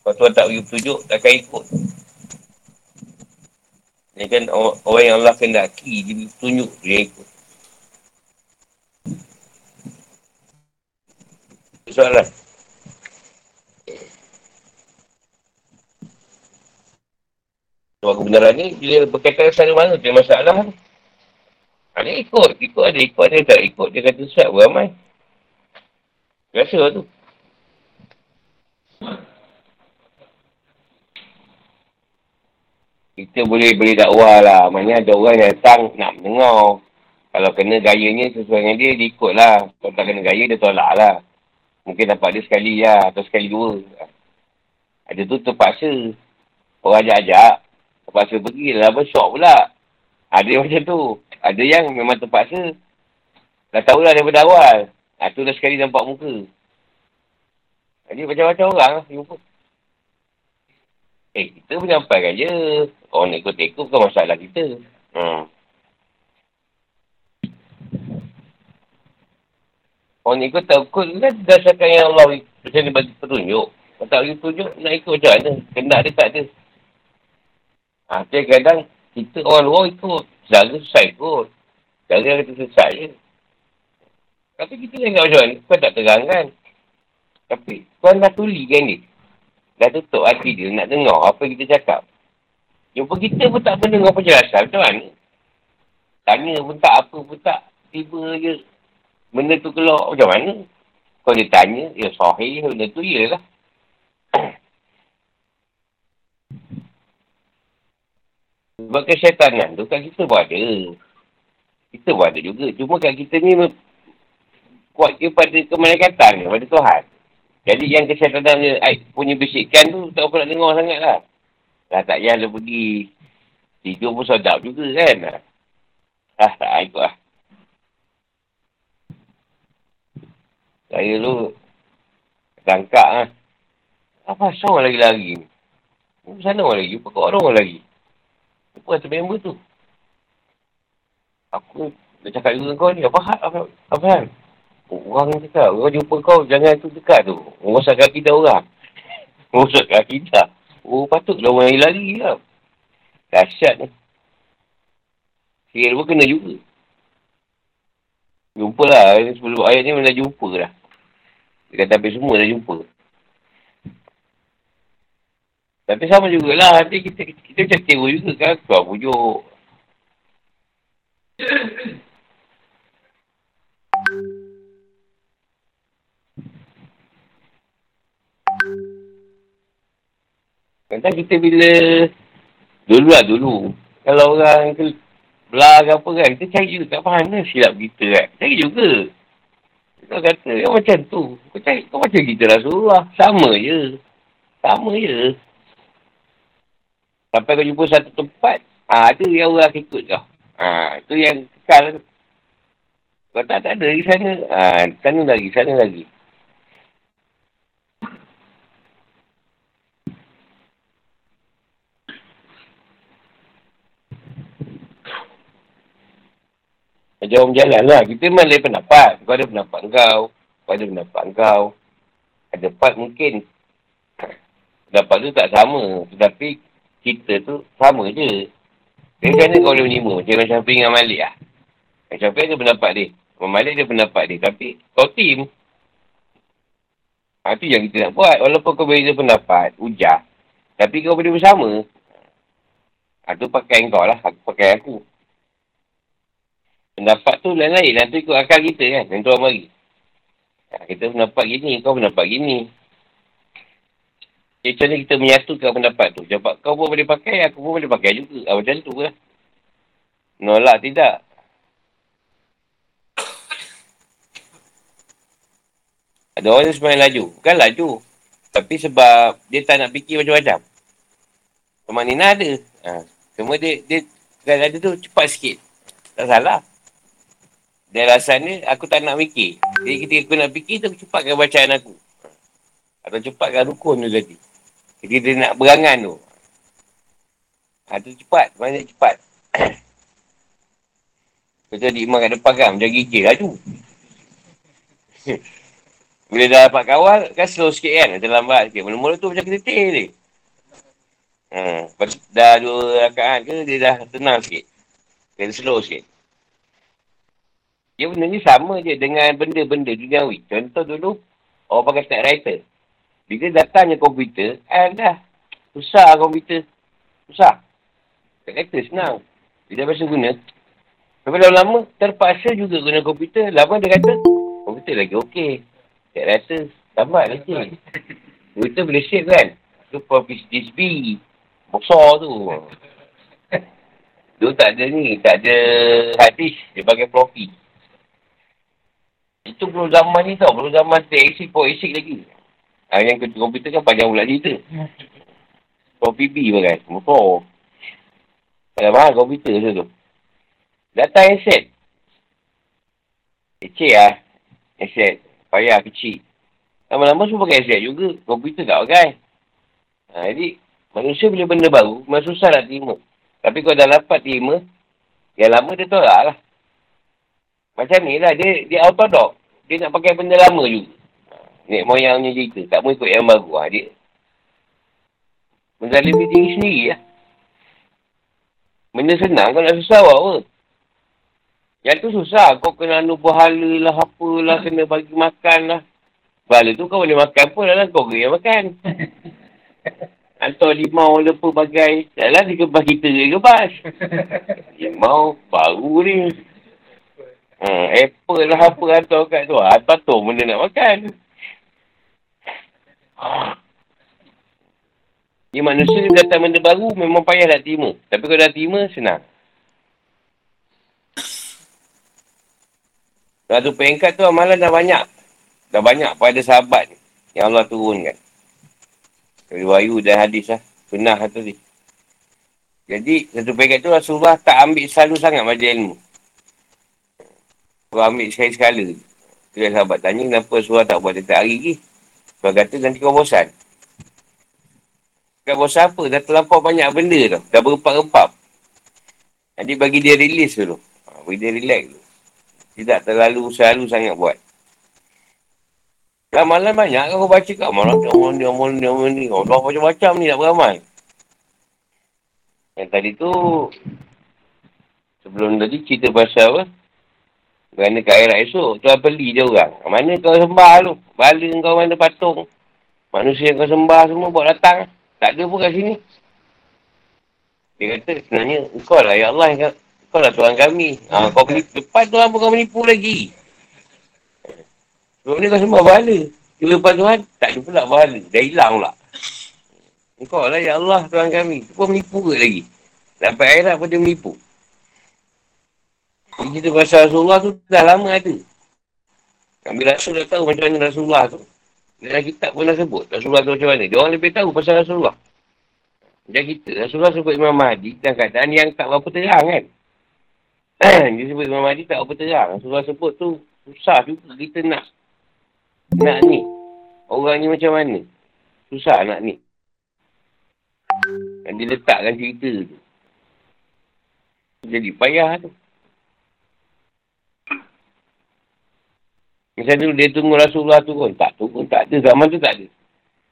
Kalau Tuhan tak beri petunjuk, takkan ikut Ini kan orang yang Allah kendaki, dia tunjuk dia ikut. Soalan. Sebab kebenaran ni, bila berkaitan sama mana, dia masalah. Ada ikut, ikut ada, ikut ada, tak ikut. Dia kata siap beramai. Biasa tu. Kita boleh beri dakwah lah. Maksudnya ada orang yang datang nak mendengar. Kalau kena gayanya sesuai dengan dia, dia ikut lah. Kalau tak kena gaya, dia tolak lah. Mungkin dapat dia sekali lah. Atau sekali dua. Ada tu terpaksa. Orang ajak-ajak. Terpaksa pergi lah. Bersyok pula. Ada yang macam tu. Ada yang memang terpaksa. Dah tahulah daripada awal. Ha, tu dah sekali nampak muka. Jadi macam-macam orang lah. Jumpa. Eh, kita menyampaikan je. Orang nak ikut-ikut bukan masalah kita. Hmm. Orang ni ikut takut kan dasarkan yang Allah macam ni bagi petunjuk. Kalau tak bagi petunjuk, nak ikut macam mana? Kena dia tak ada. Ha, jadi kadang kita orang luar ikut. Cara susah ikut. Cara yang kita susah je. Tapi kita jangan macam mana? Kau tak terang kan? Tapi kau dah tulikan ni. Dah tutup hati dia nak dengar apa kita cakap. Jumpa kita pun tak pernah dengar penjelasan. Macam mana? Tanya pun tak apa pun tak. Tiba je benda tu keluar macam mana? Kalau dia tanya, ya sahih, benda tu ialah. Sebab kesyaitanan tu kan kita pun ada. Kita pun ada juga. Cuma kan kita ni kuat kepada kemalakatan kepada Tuhan. Jadi yang kesyaitanan punya bisikan tu tak apa nak dengar sangat lah. Dah tak payah dia pergi tidur pun sedap juga kan. Ah, tak ikut lah. Saya tu tangkap lah. Apa asal lagi-lagi ni? Sana orang lagi, kau orang lagi. Apa kata member tu? Aku dah cakap dengan kau ni, apa hal? Apa, apa hal? Orang cakap, orang jumpa kau, jangan tu dekat tu. Merosak kaki dah orang. Merosak kaki dah. Oh, patutlah orang lagi lah. Dahsyat ni. Sikit pun kena juga. Jumpa lah. Sebelum ayat ni mana jumpa lah. Dia kata habis semua dah jumpa. Tapi sama jugalah. Nanti kita, kita, kita macam kira juga kan. Keluar pujuk. Kata kita bila dulu lah dulu. Kalau orang belah ke apa kan, kita cari juga kat mana silap kita kan. Cari juga. Kau kata, yang macam tu. Kau cari, kau macam kita Rasulullah. Sama je. Sama je. Sampai kau jumpa satu tempat, ha, ada yang orang ikut kau. Ha, itu yang kekal. Kau tak, tak ada di sana. Ha, sana lagi, sana lagi. Macam jalan lah. Kita memang ada pendapat. Kau ada pendapat kau. Kau ada pendapat kau. Ada part mungkin. Pendapat tu tak sama. Tetapi kita tu sama je. Jadi macam mana kau boleh menerima? Macam Imam Syafiq dengan Malik lah. Imam Syafiq ada pendapat dia. Imam Malik ada pendapat dia. Tapi kau tim. Ha, tu yang kita nak buat. Walaupun kau beza pendapat. Ujah. Tapi kau boleh bersama. Ha, tu pakai kau lah. Aku pakai aku. Pendapat tu lain-lain. Nanti ikut akal kita kan. Yang tuan mari. Kita pendapat gini. Kau pendapat gini. Jadi macam mana kita menyatukan pendapat tu. Jawapak kau pun boleh pakai. Aku pun boleh pakai juga. Ha, macam tu lah. Nolak tidak. Ada orang yang sebenarnya laju. Bukan laju. Tapi sebab dia tak nak fikir macam-macam. Pemanina ada. Ha. Cuma dia, dia, ada tu cepat sikit. Tak salah. Dan rasanya aku tak nak fikir. Jadi ketika aku nak fikir tu, aku cepatkan bacaan aku. Atau cepatkan rukun tu tadi. Jadi dia nak berangan tu. Ha, tu cepat. Banyak cepat. Betul di imam kat depan kan, macam gigi tu. Bila dah dapat kawal, kan slow sikit kan. Macam lambat sikit. Mula-mula tu macam kita ni. Hmm. Dah dua rakaat ke, dia dah tenang sikit. Dia slow sikit. Dia benda ni sama je dengan benda-benda duniawi. Contoh dulu, orang pakai typewriter. Bila datangnya komputer, ah dah. Susah komputer. Susah. Typewriter senang. Bila biasa guna. Tapi lama-lama, terpaksa juga guna komputer. Lama dia kata, komputer lagi okey. Typewriter, tambah lagi. Komputer boleh save kan? Tu for PCSB. Besar tu. Dia tak ada ni, tak ada hadis. Dia pakai floppy. Itu belum zaman ni tau. Belum zaman TXC, 486 lagi. Ha, yang kerja komputer kan panjang pula cerita. Floppy B pakai. Motor. Pada mahal komputer tu tu. Data asset. Kecil lah. Asset. Payah kecil. Lama-lama semua pakai asset juga. Komputer tak pakai. Ha, jadi, manusia bila benda baru, memang susah nak terima. Tapi kalau dah dapat terima, yang lama dia tolak lah. Macam ni lah, dia, dia autodoc. Dia nak pakai benda lama juga. Nek moyangnya cerita. Tak mau ikut yang baru. Ha, dia menzalimi diri sendiri lah. Benda senang kau nak susah buat apa? Yang tu susah. Kau kena anu berhala lah, apalah, kena bagi makan lah. Berhala tu kau boleh makan pun lah, kau kena makan. Atau limau le pelbagai. Taklah dia kebas kita ke kebas. limau baru ni. Hmm, apple lah apa atau kat tu. Ah, patut benda nak makan. Ni manusia ni datang benda baru memang payah nak terima. Tapi kalau dah terima, senang. Satu peringkat tu amalan dah banyak. Dah banyak pada sahabat ni. Yang Allah turunkan. Dari wayu dan hadis lah. Sunnah tu ni. Jadi, satu peringkat tu Rasulullah tak ambil selalu sangat majlis ilmu. Kau ambil sekali-sekala. Dia sahabat tanya, kenapa Rasulullah tak buat setiap hari lagi? Kau kata, nanti kau bosan. Kau bosan apa? Dah terlampau banyak benda tau. Dah berempat-empat. Nanti bagi dia release dulu. Ha, bagi dia relax dulu. Tidak terlalu selalu sangat buat. Ramalan banyak kau baca kat malam dia amal dia amal dia amal ni. Allah macam-macam ni nak beramal. Yang tadi tu sebelum tadi cerita pasal apa? Kerana ke akhirat esok, tu beli dia orang. Mana kau sembah tu? Bala kau mana patung. Manusia yang kau sembah semua buat datang. Tak ada pun kat sini. Dia kata, sebenarnya, kau lah ya Allah kau lah Tuhan kami. Ha, kau menipu. Lepas Tuhan pun kau menipu lagi. Sebelum ni kau sembah bala. Cuma lepas Tuhan, tak ada pula bala. Dah hilang pula. Kau lah ya Allah Tuhan kami. Kau menipu ke lagi? Sampai akhirat pun dia menipu. Ini cerita pasal Rasulullah tu dah lama ada. Kami Rasul dah tahu macam mana Rasulullah tu. Dalam kitab pun dah sebut Rasulullah tu macam mana. Dia orang lebih tahu pasal Rasulullah. Macam kita, Rasulullah sebut Imam Mahdi dalam keadaan yang tak berapa terang kan. dia sebut Imam Mahdi tak berapa terang. Rasulullah sebut tu susah juga kita nak nak ni. Orang ni macam mana. Susah nak ni. Dan dia letakkan cerita tu. Jadi payah tu. Macam tu dia tunggu Rasulullah tu pun. Tak tu pun tak ada. Zaman tu tak ada.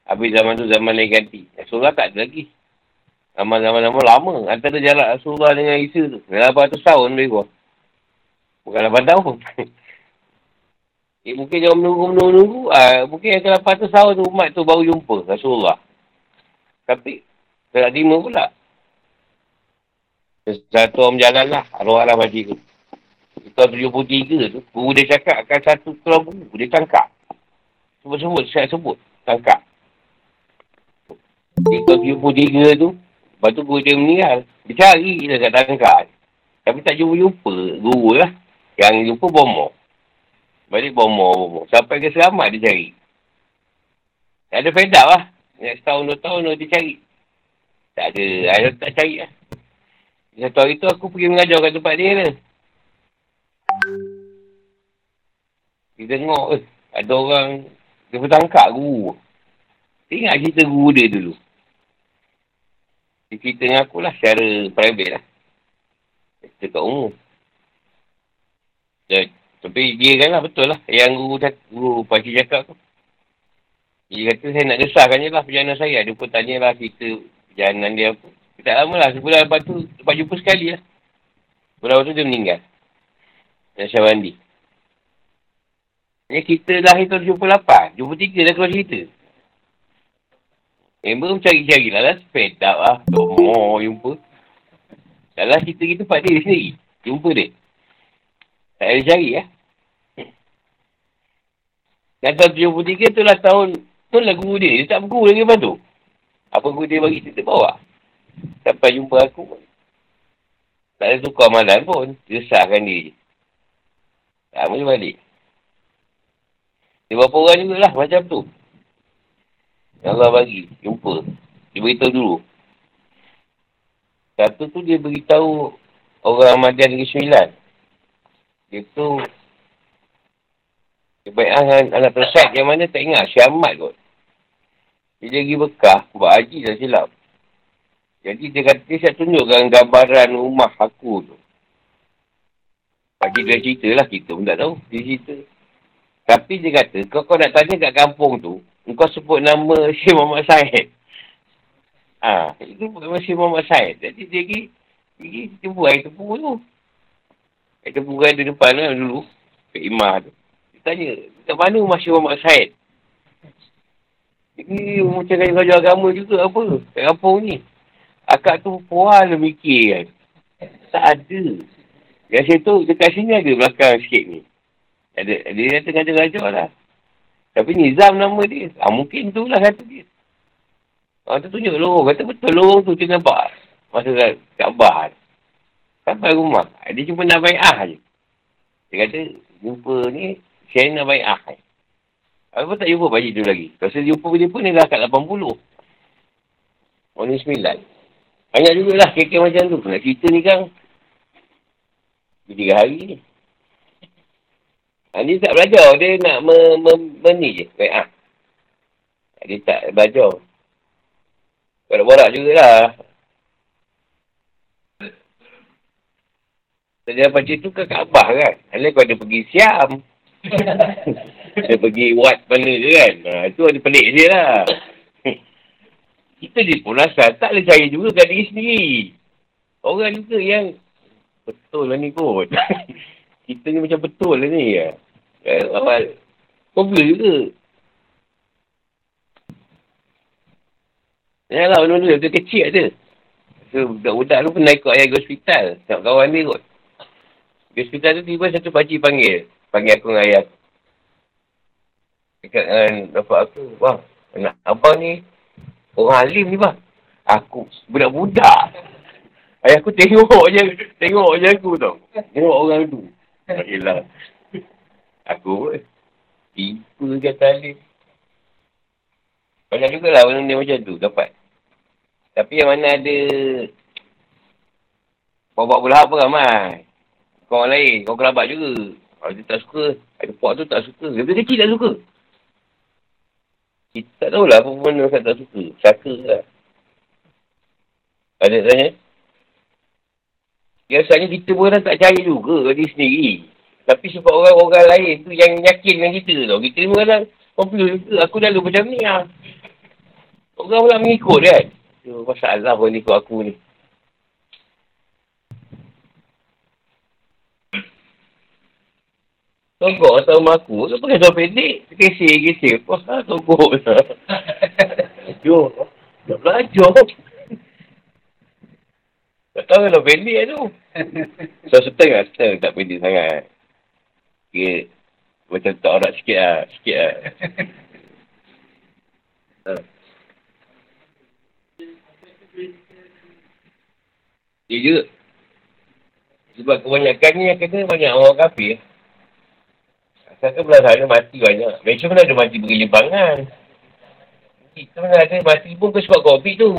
Habis zaman tu zaman lain ganti. Rasulullah tak ada lagi. Zaman-zaman lama. Antara jarak Rasulullah dengan Isa tu. 800 tahun lebih kurang. Bukan 8 tahun. eh, mungkin jangan menunggu-menunggu. Ah, mungkin yang 800 tahun tu umat tu baru jumpa Rasulullah. Tapi, tak terima pula. Satu orang berjalan lah. Arwah lah tu tahun 73 tu, guru dia cakap akan satu keluar buku. Dia tangkap. Sebut-sebut, saya sebut. Tangkap. Di tahun 73 tu, lepas tu guru dia meninggal. Dia cari dia kat tangkap. Tapi tak jumpa-jumpa guru lah. Yang jumpa bomo. Balik bomo, bomo. Sampai ke selamat dia cari. Tak ada fedap lah. Yang setahun, dua tahun dia cari. Tak ada. Saya tak cari lah. Satu hari tu aku pergi mengajar kat tempat dia lah. Dia tengok eh, ada orang dia bertangkap guru. Dia ingat cerita guru dia dulu. Dia cerita dengan aku lah secara private lah. Cerita kat umum. Dan, tapi dia kan lah betul lah. Yang guru, guru pakcik cakap tu. Dia kata saya nak desahkan je lah perjalanan saya. Dia pun tanya lah cerita Perjalanan dia apa. Tak lama lah. Sebulan lepas tu, tempat jumpa sekali lah. Sebulan lepas tu dia meninggal. Dan Syawandi. Ni kita lahir tahun jumpa lapan. Jumpa tiga dah keluar cerita. Member cari-cari lah lah. Sepeda lah. Tomo jumpa. Dalam cerita kita pak dia sendiri. Jumpa dia. Tak ada cari lah. Dan tahun 73 tu lah tahun tu lah guru dia. Dia tak berguru lagi lepas tu. Apa guru dia bagi kita bawa. Sampai jumpa aku pun. Tak ada tukar malam pun. Dia sahkan dia je. Tak boleh balik. Dia berapa orang jugalah macam tu. Allah bagi. Jumpa. Dia beritahu dulu. Satu tu dia beritahu orang Ahmadiyah Negeri Sembilan. Dia tu baik dengan anak tersat yang mana tak ingat. Syamat kot. Dia lagi bekah. Buat haji dah silap. Jadi dia kata, dia saya tunjukkan gambaran rumah aku tu. Pagi dia cerita lah, kita pun tak tahu. Dia cerita. Tapi dia kata, kau kau nak tanya kat kampung tu, kau sebut nama Syed Muhammad Syed. Ha, itu nama Syed Muhammad Syed. Jadi dia pergi, pergi jumpa air tepung tu. Air tepung kan di depan lah dulu. Ke imah tu tanya, kat mana Masya Muhammad Syed? Ini macam kaya raja agama juga apa? Kat kampung ni. Akak tu puan mikir kan. Tak ada. Yang saya tu dekat sini ada belakang sikit ni. Ada, dia kata ada raja lah. Tapi Nizam nama dia. Ah, mungkin tu lah kata dia. Orang tu tunjuk lorong. Kata betul lorong tu dia nampak. Masa kat Kaabah. Sampai rumah. Dia cuma nak baik ah je. Dia kata jumpa ni saya nak baik akhir. Apa tak jumpa bayi tu lagi? Kalau saya jumpa dia pun, dia dah kat 80. Oh, ni 9. Banyak jugalah kek macam tu. Nak cerita ni kan. Tiga hari ni. Ha, dia tak belajar. Dia nak me, me, me je. Baik ah. Dia tak belajar. Kau nak borak jugalah. Dia dapat cerita ke Kaabah kan. Kalau kau ada pergi Siam. dia pergi wat mana je kan. Ha, itu ada pelik dia lah. Kita ni pun asal tak boleh cari juga kat diri sendiri. Orang juga yang betul lah ni kot. Kita ni macam betul lah ni. Ya. Awal, problem juga. Ya lah, benda-benda tu kecil ada. So, budak-budak tu pernah ikut ayah ke hospital. Tengok kawan dia kot. Di hospital tu tiba satu pakcik panggil panggil aku dengan ayah. Dekat dengan bapak aku, bang, anak abang ni orang alim ni bang. Aku budak-budak. Ayah aku tengok je, tengok je aku tau. Tengok orang tu. Yelah. Aku tipu kata alim. Banyak juga lah benda macam tu dapat. Tapi yang mana ada bawa bola apa ramai. Kau orang lain, kau kerabat juga. Kalau dia tak suka, ada puak tu tak suka. Dia kecil tak suka. Kita tak tahulah apa benda orang tak suka. Saka lah. Ada tanya? Biasanya kita pun tak cari juga diri sendiri. Tapi sebab orang-orang lain tu yang yakin dengan kita tau. Kita ni kadang komplain juga. Aku dah lupa macam ni lah. Orang pula mengikut kan. Tu masalah pun ikut aku ni. Togok atau rumah aku. Kau pakai seluar pendek. Kesih, kesih. Apa lah togok lah. Jo. Tak belajar. Tak tahu kalau pendek tu. So, seteng lah. Seteng tak pendek sangat. Okay. Macam tak orang sikit lah. Sikit lah. Dia juga. Sebab kebanyakannya yang kena banyak orang kafir. Sekarang belah sana mati banyak. Malaysia pun ada mati bergelimpangan. Kita pun ada mati pun ke sebab COVID tu.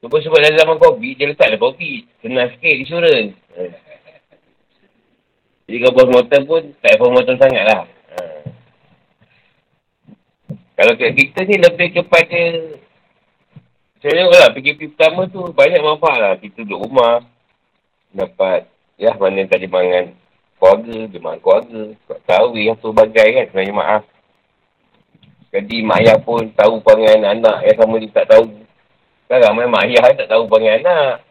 Sebab sebab dalam zaman COVID, dia letaklah COVID. Senang sikit insurans. Jadi kalau bos motor pun, tak ada motor sangat lah. Ha. Kalau kita ni lebih kepada saya tengok lah, PKP pertama tu banyak manfaat lah. Kita duduk rumah, dapat, ya mana tadi mangan keluarga, jemaah keluarga, tarawih yang pelbagai kan, sebenarnya maaf. Jadi mak ayah pun tahu perangai anak yang sama dia tak tahu. Sekarang memang ayah tak tahu panggil anak.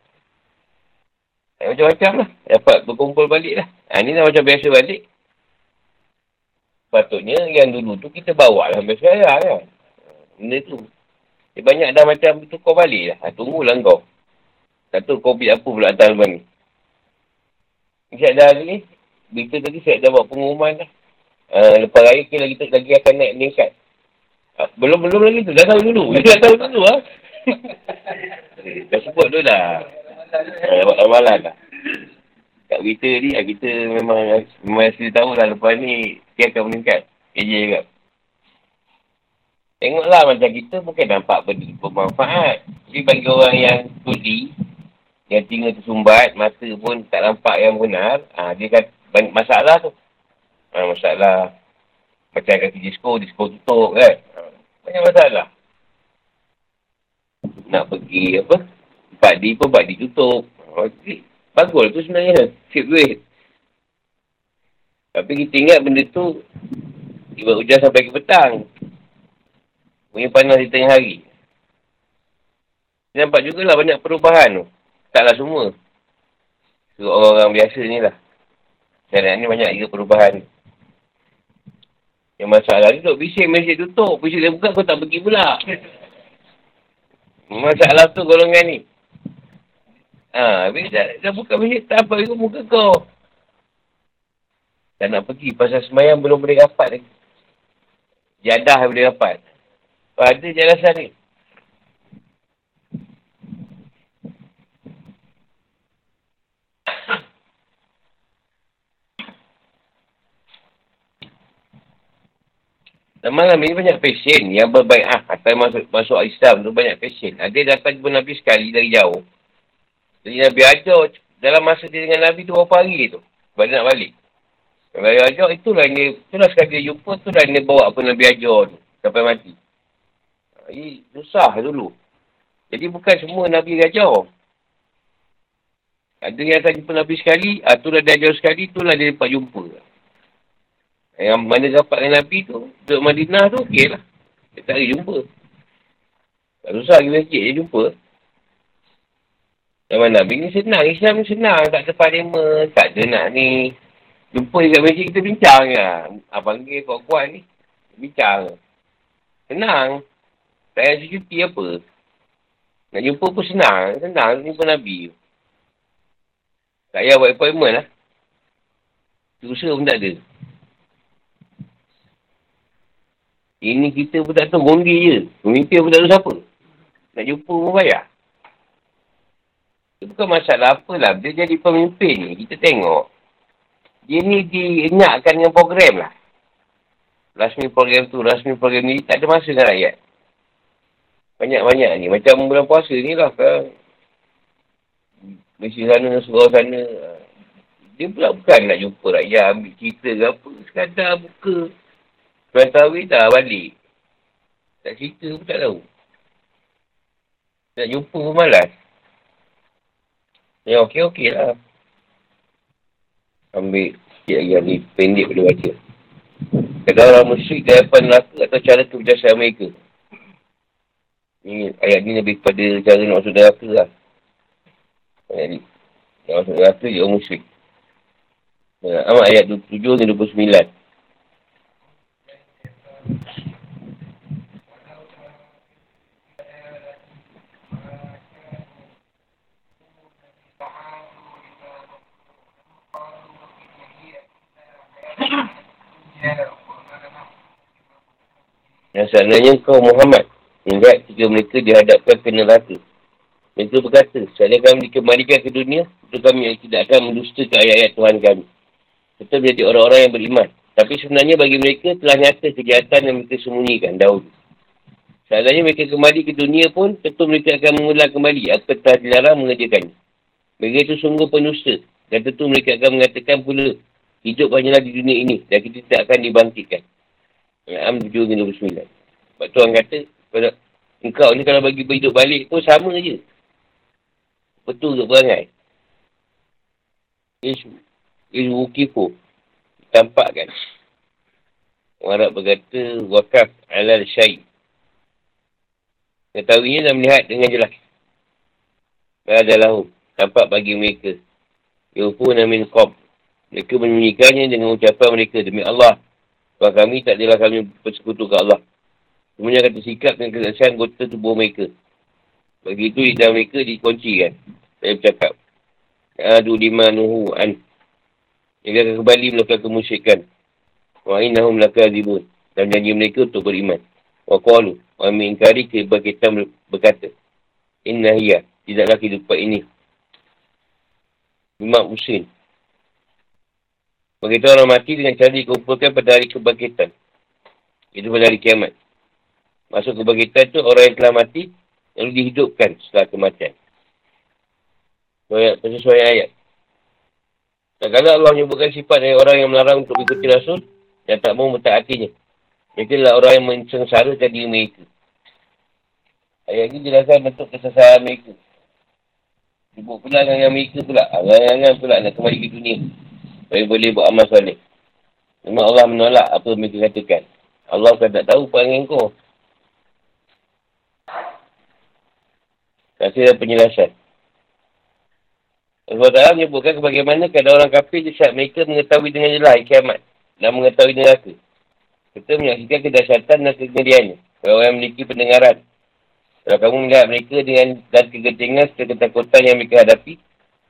Macam-macam lah. Dapat berkumpul balik lah. Ha, ni dah macam biasa balik. Patutnya yang dulu tu kita bawa lah sampai sekarang kan. Benda tu. Eh, banyak dah macam tu kau balik lah. Ha, tunggulah kau. Tak tahu COVID apa pula atas lepas ni. Saya dah ni. Berita tadi saya dah buat pengumuman dah. Uh, lepas raya kita lagi, lagi akan naik meningkat. Uh, belum belum lagi tu. Dah tahu dulu. dah tahu dulu ah. Dah sebut tu buat amalan dah. Kat berita ni, ah, kita memang memang mesti tahu lah lepas ni dia akan meningkat. Kerja juga. Tengoklah macam kita bukan nampak bermanfaat. Jadi bagi orang yang tuli, yang tinggal tersumbat, mata pun tak nampak yang benar, ha, dia kata banyak masalah tu. Ha, masalah macam kaki disko, disko tutup kan. Ha, banyak masalah. Nak pergi apa, 4D pun 4D tutup. Okay. Bagus tu sebenarnya. Sip duit. Tapi kita ingat benda tu tiba hujan sampai ke petang. Punya panas di tengah hari. Nampak jugalah banyak perubahan tu. Taklah semua. Orang-orang biasa ni lah. Dan ni banyak juga perubahan. Yang masalah ni duduk bising masjid tutup. Bising dia buka kau tak pergi pula. Masalah tu golongan ni. Ha, habis dah, dah buka masjid, tak apa ikut muka kau. Tak nak pergi, pasal semayang belum boleh dapat lagi. Jadah boleh dapat. Ada je alasan ni. Dan malam ini banyak pasien yang berbaik ah atau masuk masuk Islam tu banyak pasien. Ada datang jumpa Nabi sekali dari jauh. Jadi Nabi ajar dalam masa dia dengan Nabi tu berapa hari tu. Balik nak balik. Nabi ajar itulah dia, itulah sekali dia jumpa tu dah dia bawa apa Nabi ajar tu. Sampai mati. Ini susah dulu. Jadi bukan semua Nabi ajar. Ada yang datang jumpa Nabi sekali, ah, tu dah dia ajar sekali, itulah dia dapat jumpa. Yang mana dapat dengan Nabi tu, duduk Madinah tu, okey lah. Dia tak ada jumpa. Tak susah pergi masjid, dia jumpa. Zaman Nabi ni senang. Islam ni senang. Tak ada parlimen. Tak ada nak ni. Jumpa dekat masjid kita bincang lah. Abang panggil kuat-kuat ni. Bincang. Senang. Tak payah cuti apa. Nak jumpa pun senang. Senang. Jumpa Nabi. Tak payah buat appointment lah. Susah pun tak ada. Ini kita pun tak tahu. Gondi je. Pemimpin pun tak tahu siapa. Nak jumpa pun bayar. Itu bukan masalah apalah. Dia jadi pemimpin ni. Kita tengok. Dia ni diingatkan dengan program lah. Rasmi program tu, rasmi program ni. Tak ada masa dengan rakyat. Banyak-banyak ni. Macam bulan puasa ni lah kan. Mesti sana, surau sana. Dia pula bukan nak jumpa rakyat, ambil cerita ke apa. Sekadar buka. Tuan Tawi dah balik. Tak cerita pun tak tahu. Nak jumpa pun malas. Ya okey-okey lah. Ambil sikit lagi ni pendek boleh baca. Kalau orang musyrik dia apa neraka atau cara kebijaksanaan mereka. Ni ayat ni lebih kepada cara nak masuk neraka lah. Ayat ni. Nak masuk neraka dia orang musyrik. Amat ayat 27 ni 29. Yang sebenarnya kau Muhammad Ingat jika mereka dihadapkan ke neraka. Mereka berkata Saya akan dikembalikan ke dunia Untuk kami tidak akan mendustakan ayat-ayat Tuhan kami. Kita menjadi orang-orang yang beriman. Tapi sebenarnya bagi mereka telah nyata kejahatan yang mereka sembunyikan dahulu. Seandainya mereka kembali ke dunia pun Tentu mereka akan mengulang kembali Apa telah dilarang mengerjakannya. Mereka itu sungguh penusta Dan tentu mereka akan mengatakan pula Hidup hanyalah di dunia ini Dan kita tidak akan dibangkitkan Al-Am 7-29. Sebab tu orang kata, kalau engkau ni kalau bagi hidup balik pun sama je. Betul ke perangai? Isu. Isu ukifu. Tampak kan? Orang Arab berkata, wakaf alal syait. Ketahuinya dan melihat dengan jelas. adalah tampak bagi mereka. Yufuna min qab. Mereka menyembunyikannya dengan ucapan mereka demi Allah. Sebab kami tak adalah kami bersekutu ke Allah. Semuanya akan tersikap dengan kesaksian anggota tubuh mereka. Begitu di dalam mereka dikunci kan. Saya bercakap. Adu lima nuhu an. Mereka akan kembali melakukan kemusyikan. Wa innahum lakadibun. Dan janji mereka untuk beriman. Wa qalu. Wa mingkari kebangkitan berkata. Inna hiya. Tidaklah kehidupan ini. Imam Husin. Begitu orang mati dengan cara dikumpulkan pada hari kebangkitan. Itu pada hari kiamat. Masuk kebangkitan tu orang yang telah mati yang dihidupkan setelah kematian. Sesuai ayat. Dan kalau Allah menyebutkan sifat dari orang yang melarang untuk ikuti Rasul dan tak mahu mentaatinya. Mereka adalah orang yang mensengsarakan diri mereka. Ayat ini jelaskan bentuk kesesaran mereka. Sebut pula dengan mereka pula. Angan-angan pula nak kembali ke dunia. Supaya boleh buat amal soleh. Memang Allah menolak apa mereka katakan. Allah kan tak tahu perangai kau. Kasih penjelasan. Allah Ta'ala menyebutkan bagaimana keadaan orang kafir di saat mereka mengetahui dengan jelas kiamat dan mengetahui neraka. Kita menyaksikan kedahsyatan dan kegediannya. Kalau orang memiliki pendengaran. Kalau kamu melihat mereka dengan dan kegentingan serta ketakutan yang mereka hadapi,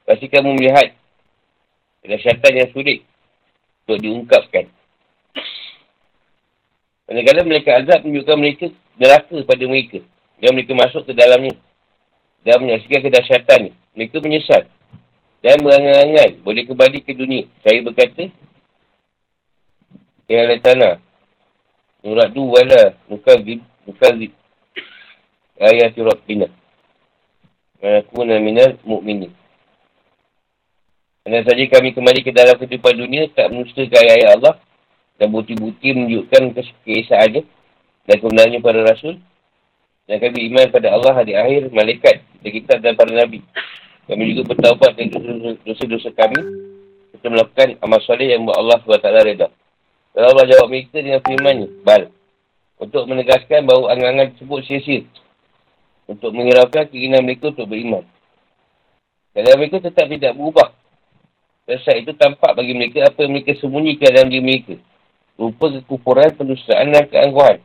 pasti kamu melihat kedahsyatan yang sulit untuk diungkapkan. Manakala mereka azab menunjukkan mereka neraka pada mereka. Dan mereka masuk ke dalamnya dan menyaksikan kedahsyatan Mereka menyesal dan berangan-angan boleh kembali ke dunia. Saya berkata, Ya Allah Tanah, Nurat du wala nukazib, nukazib. Ayat Rabbina. Manakuna minal mu'minin. Kerana saja kami kembali ke dalam kehidupan dunia, tak menustakan ayat Allah dan bukti-bukti menunjukkan kesaannya dan kebenarannya pada Rasul dan kami iman pada Allah hari akhir, malaikat, dan kita dan para Nabi. Kami juga bertaubat dari dosa-dosa kami. Kita melakukan amal soleh yang buat Allah SWT reda. Dan Allah jawab mereka dengan firman Bal. Untuk menegaskan bahawa angan-angan tersebut sia-sia. Untuk menghiraukan keinginan mereka untuk beriman. Dan mereka tetap tidak berubah. Dan saat itu tampak bagi mereka apa yang mereka sembunyikan dalam diri mereka. Rupa kekufuran, pendustaan dan keangkuhan.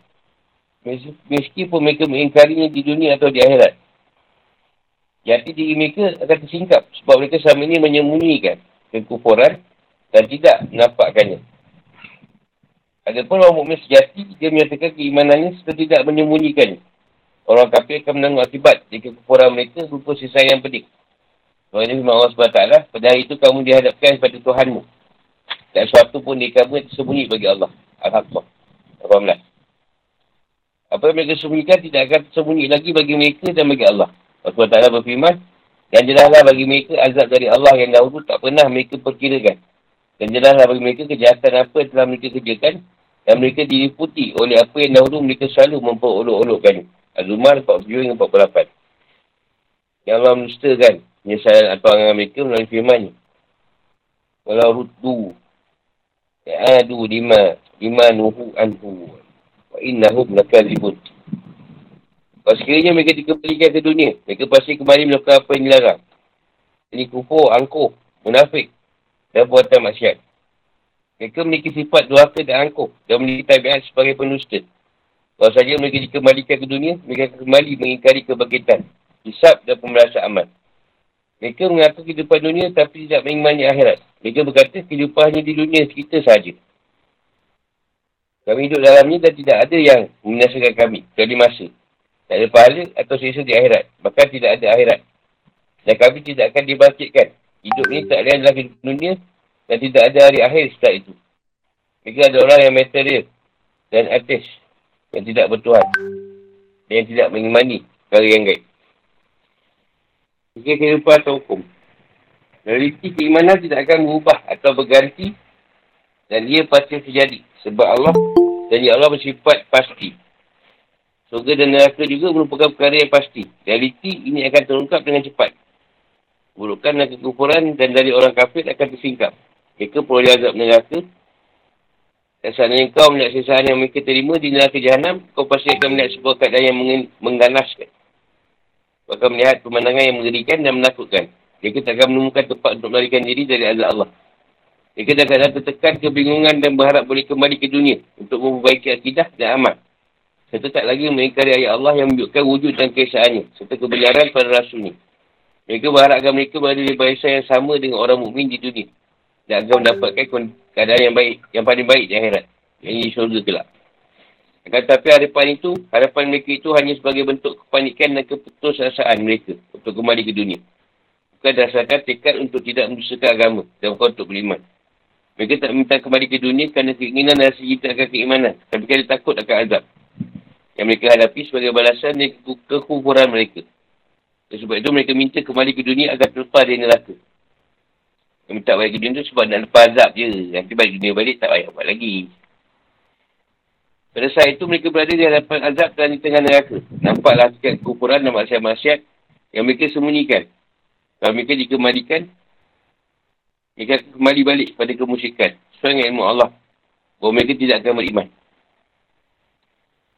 Meskipun mereka mengingkarinya di dunia atau di akhirat. Jadi diri mereka akan tersingkap. Sebab mereka selama ini menyembunyikan kekufuran dan tidak menampakkannya. Adapun orang mukmin sejati, dia menyatakan keimanannya serta tidak menyembunyikannya. Orang kafir akan menanggung akibat jika kekufuran mereka berupa sisa yang pedih. Tuhan ini Allah SWT, pada hari itu kamu dihadapkan kepada Tuhanmu. Dan sesuatu pun di kamu tersembunyi bagi Allah. Alhamdulillah. Alhamdulillah. Apa yang mereka sembunyikan tidak akan tersembunyi lagi bagi mereka dan bagi Allah. Allah Ta'ala berfirman, dan jelaslah bagi mereka azab dari Allah yang dahulu tak pernah mereka perkirakan. Dan jelaslah bagi mereka kejahatan apa yang telah mereka kerjakan dan mereka diliputi oleh apa yang dahulu mereka selalu memperolok-olokkan. Az-Zumar 47 hingga 48. Yang Allah menustakan penyesalan atau angan mereka melalui firman Walau rutu. Ya'adu lima. Lima nuhu anhu. Wa innahum lakazibun. Kalau sekiranya mereka dikembalikan ke dunia, mereka pasti kembali melakukan apa yang dilarang. Ini kufur, angkuh, munafik dan buatan maksiat. Mereka memiliki sifat durhaka dan angkuh dan memiliki tabiat sebagai penusta. Kalau saja mereka dikembalikan ke dunia, mereka kembali mengingkari kebangkitan, hisap dan pemerasan amal. Mereka mengaku kehidupan dunia tapi tidak mengimani akhirat. Mereka berkata kehidupan hanya di dunia kita sahaja. Kami hidup dalamnya dan tidak ada yang menyaksikan kami. Kecuali masa. Tak ada pahala atau sisa di akhirat. Bahkan tidak ada akhirat. Dan kami tidak akan dibangkitkan. Hidup ini tak adalah hidup dunia. Dan tidak ada hari akhir setelah itu. Mereka ada orang yang material. Dan atas. Yang tidak bertuhan. Dan yang tidak mengimani perkara yang gaib. Jika kehidupan atau hukum. Realiti keimanan tidak akan berubah atau berganti dan ia pasti terjadi. Sebab Allah dan ya Allah bersifat pasti. Surga dan neraka juga merupakan perkara yang pasti. Realiti ini akan terungkap dengan cepat. Burukan dan kekufuran dan dari orang kafir akan tersingkap. Mereka peroleh azab neraka. Dan saat kau melihat sisaan yang mereka terima di neraka jahanam, kau pasti akan melihat sebuah keadaan yang mengganaskan. Akan melihat pemandangan yang mengerikan dan menakutkan. Mereka tak akan menemukan tempat untuk melarikan diri dari azab Allah. Mereka dah kadang tertekan kebingungan dan berharap boleh kembali ke dunia untuk memperbaiki akidah dan amal. Serta tak lagi mengingkari ayat Allah yang menunjukkan wujud dan keesaannya serta kebenaran pada rasulnya. Mereka berharap agar mereka berada di barisan yang sama dengan orang mukmin di dunia. Dan agar mendapatkan keadaan yang baik, yang paling baik di akhirat. Yang di syurga kelak. Tetapi harapan itu, harapan mereka itu hanya sebagai bentuk kepanikan dan keputusasaan mereka untuk kembali ke dunia. Bukan dasarkan tekad untuk tidak mendusakan agama dan bukan untuk beriman. Mereka tak minta kembali ke dunia kerana keinginan dan rasa akan keimanan. Tapi kerana takut akan azab. Yang mereka hadapi sebagai balasan dari kekufuran mereka. Dan sebab itu mereka minta kembali ke dunia agar terlepas dari neraka. Yang minta balik ke dunia tu sebab nak lepas azab je. Nanti balik dunia balik tak payah buat lagi. Pada saat itu mereka berada di hadapan azab dan di tengah neraka. Nampaklah sikap kekufuran dan maksiat-maksiat yang mereka sembunyikan. Kalau mereka dikembalikan, mereka kembali balik pada kemusyikan. Sesuai dengan ilmu Allah. Bahawa mereka tidak akan beriman.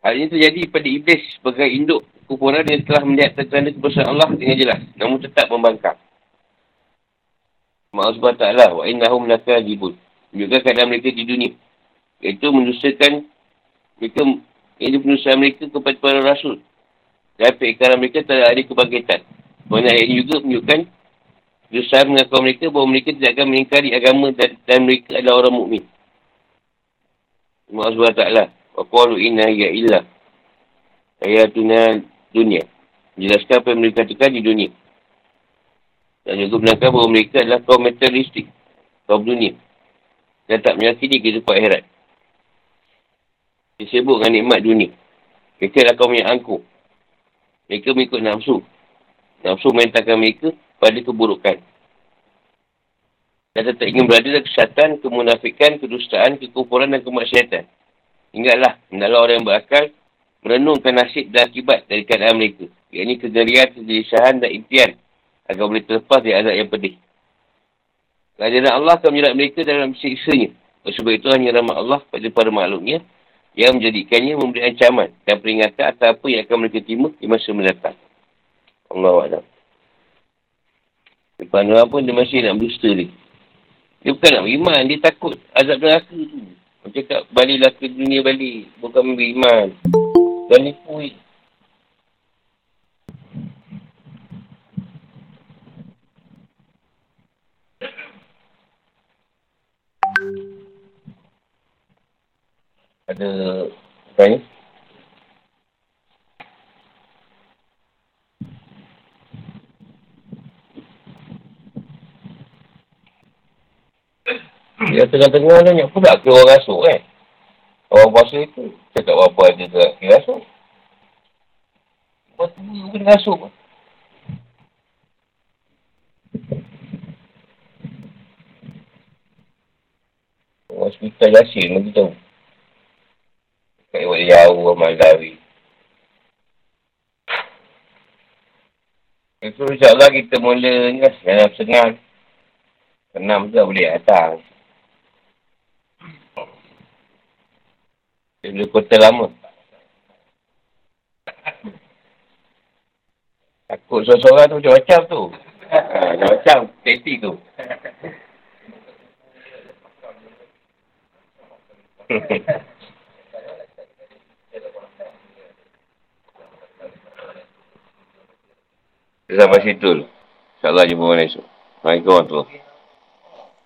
Hal ini terjadi pada iblis sebagai induk kekufuran yang telah melihat tanda kebesaran Allah dengan jelas. Namun tetap membangkang. Maaf SWT wa innahum lakadibun. Juga keadaan mereka di dunia. Iaitu mendustakan mereka ini penulisan mereka kepada para rasul. Dan perikaran mereka tak ada kebangkitan. Ayat ini juga menunjukkan dosa mengaku mereka bahawa mereka tidak akan mengingkari agama dan, dan mereka adalah orang mukmin. Allah SWT. Wa qalu inna ya illa. Ayatuna dunia. Jelaskan apa yang mereka katakan di dunia. Dan juga benarkan bahawa mereka adalah kaum materialistik. Kaum dunia. Dan tak menyakini kehidupan akhirat. Dia sibuk dengan nikmat dunia. Mereka adalah kaum yang angkuh. Mereka mengikut nafsu. Nafsu menentangkan mereka pada keburukan. Dan tetap ingin berada dalam kesihatan, kemunafikan, kedustaan, kekufuran dan kemaksiatan. Ingatlah, hendaklah orang yang berakal merenungkan nasib dan akibat dari keadaan mereka. Ia ini kegerian, kegelisahan dan impian agar boleh terlepas dari azab yang pedih. Kehadiran Allah akan menjerat mereka dalam siksanya. Sebab itu hanya rahmat Allah pada para makhluknya yang menjadikannya memberi ancaman dan peringatan atas apa yang akan mereka terima di masa mendatang. Allah Allah. Depan orang pun dia masih nak berdusta ni. Dia bukan nak beriman, dia takut azab neraka tu. Macam cakap, baliklah ke dunia balik. Bukan beriman. Dan ni pun. Ada apa? Dia tengah-tengah ni nak pula ke orang rasuk kan. Orang puasa itu. Cakap apa ada ke kira rasuk. Buat tu bukan rasuk. Orang hospital Yasin bagi tahu. Kat Iwat Jauh, Malawi. Itu insyaAllah kita mula ni lah. Jangan senang. Senang tu boleh datang. Boleh kota lama. Takut seorang-seorang tu macam-macam tu. Ha, macam-macam. Teti tu. Sampai situ. InsyaAllah jumpa mana esok. Assalamualaikum warahmatullahi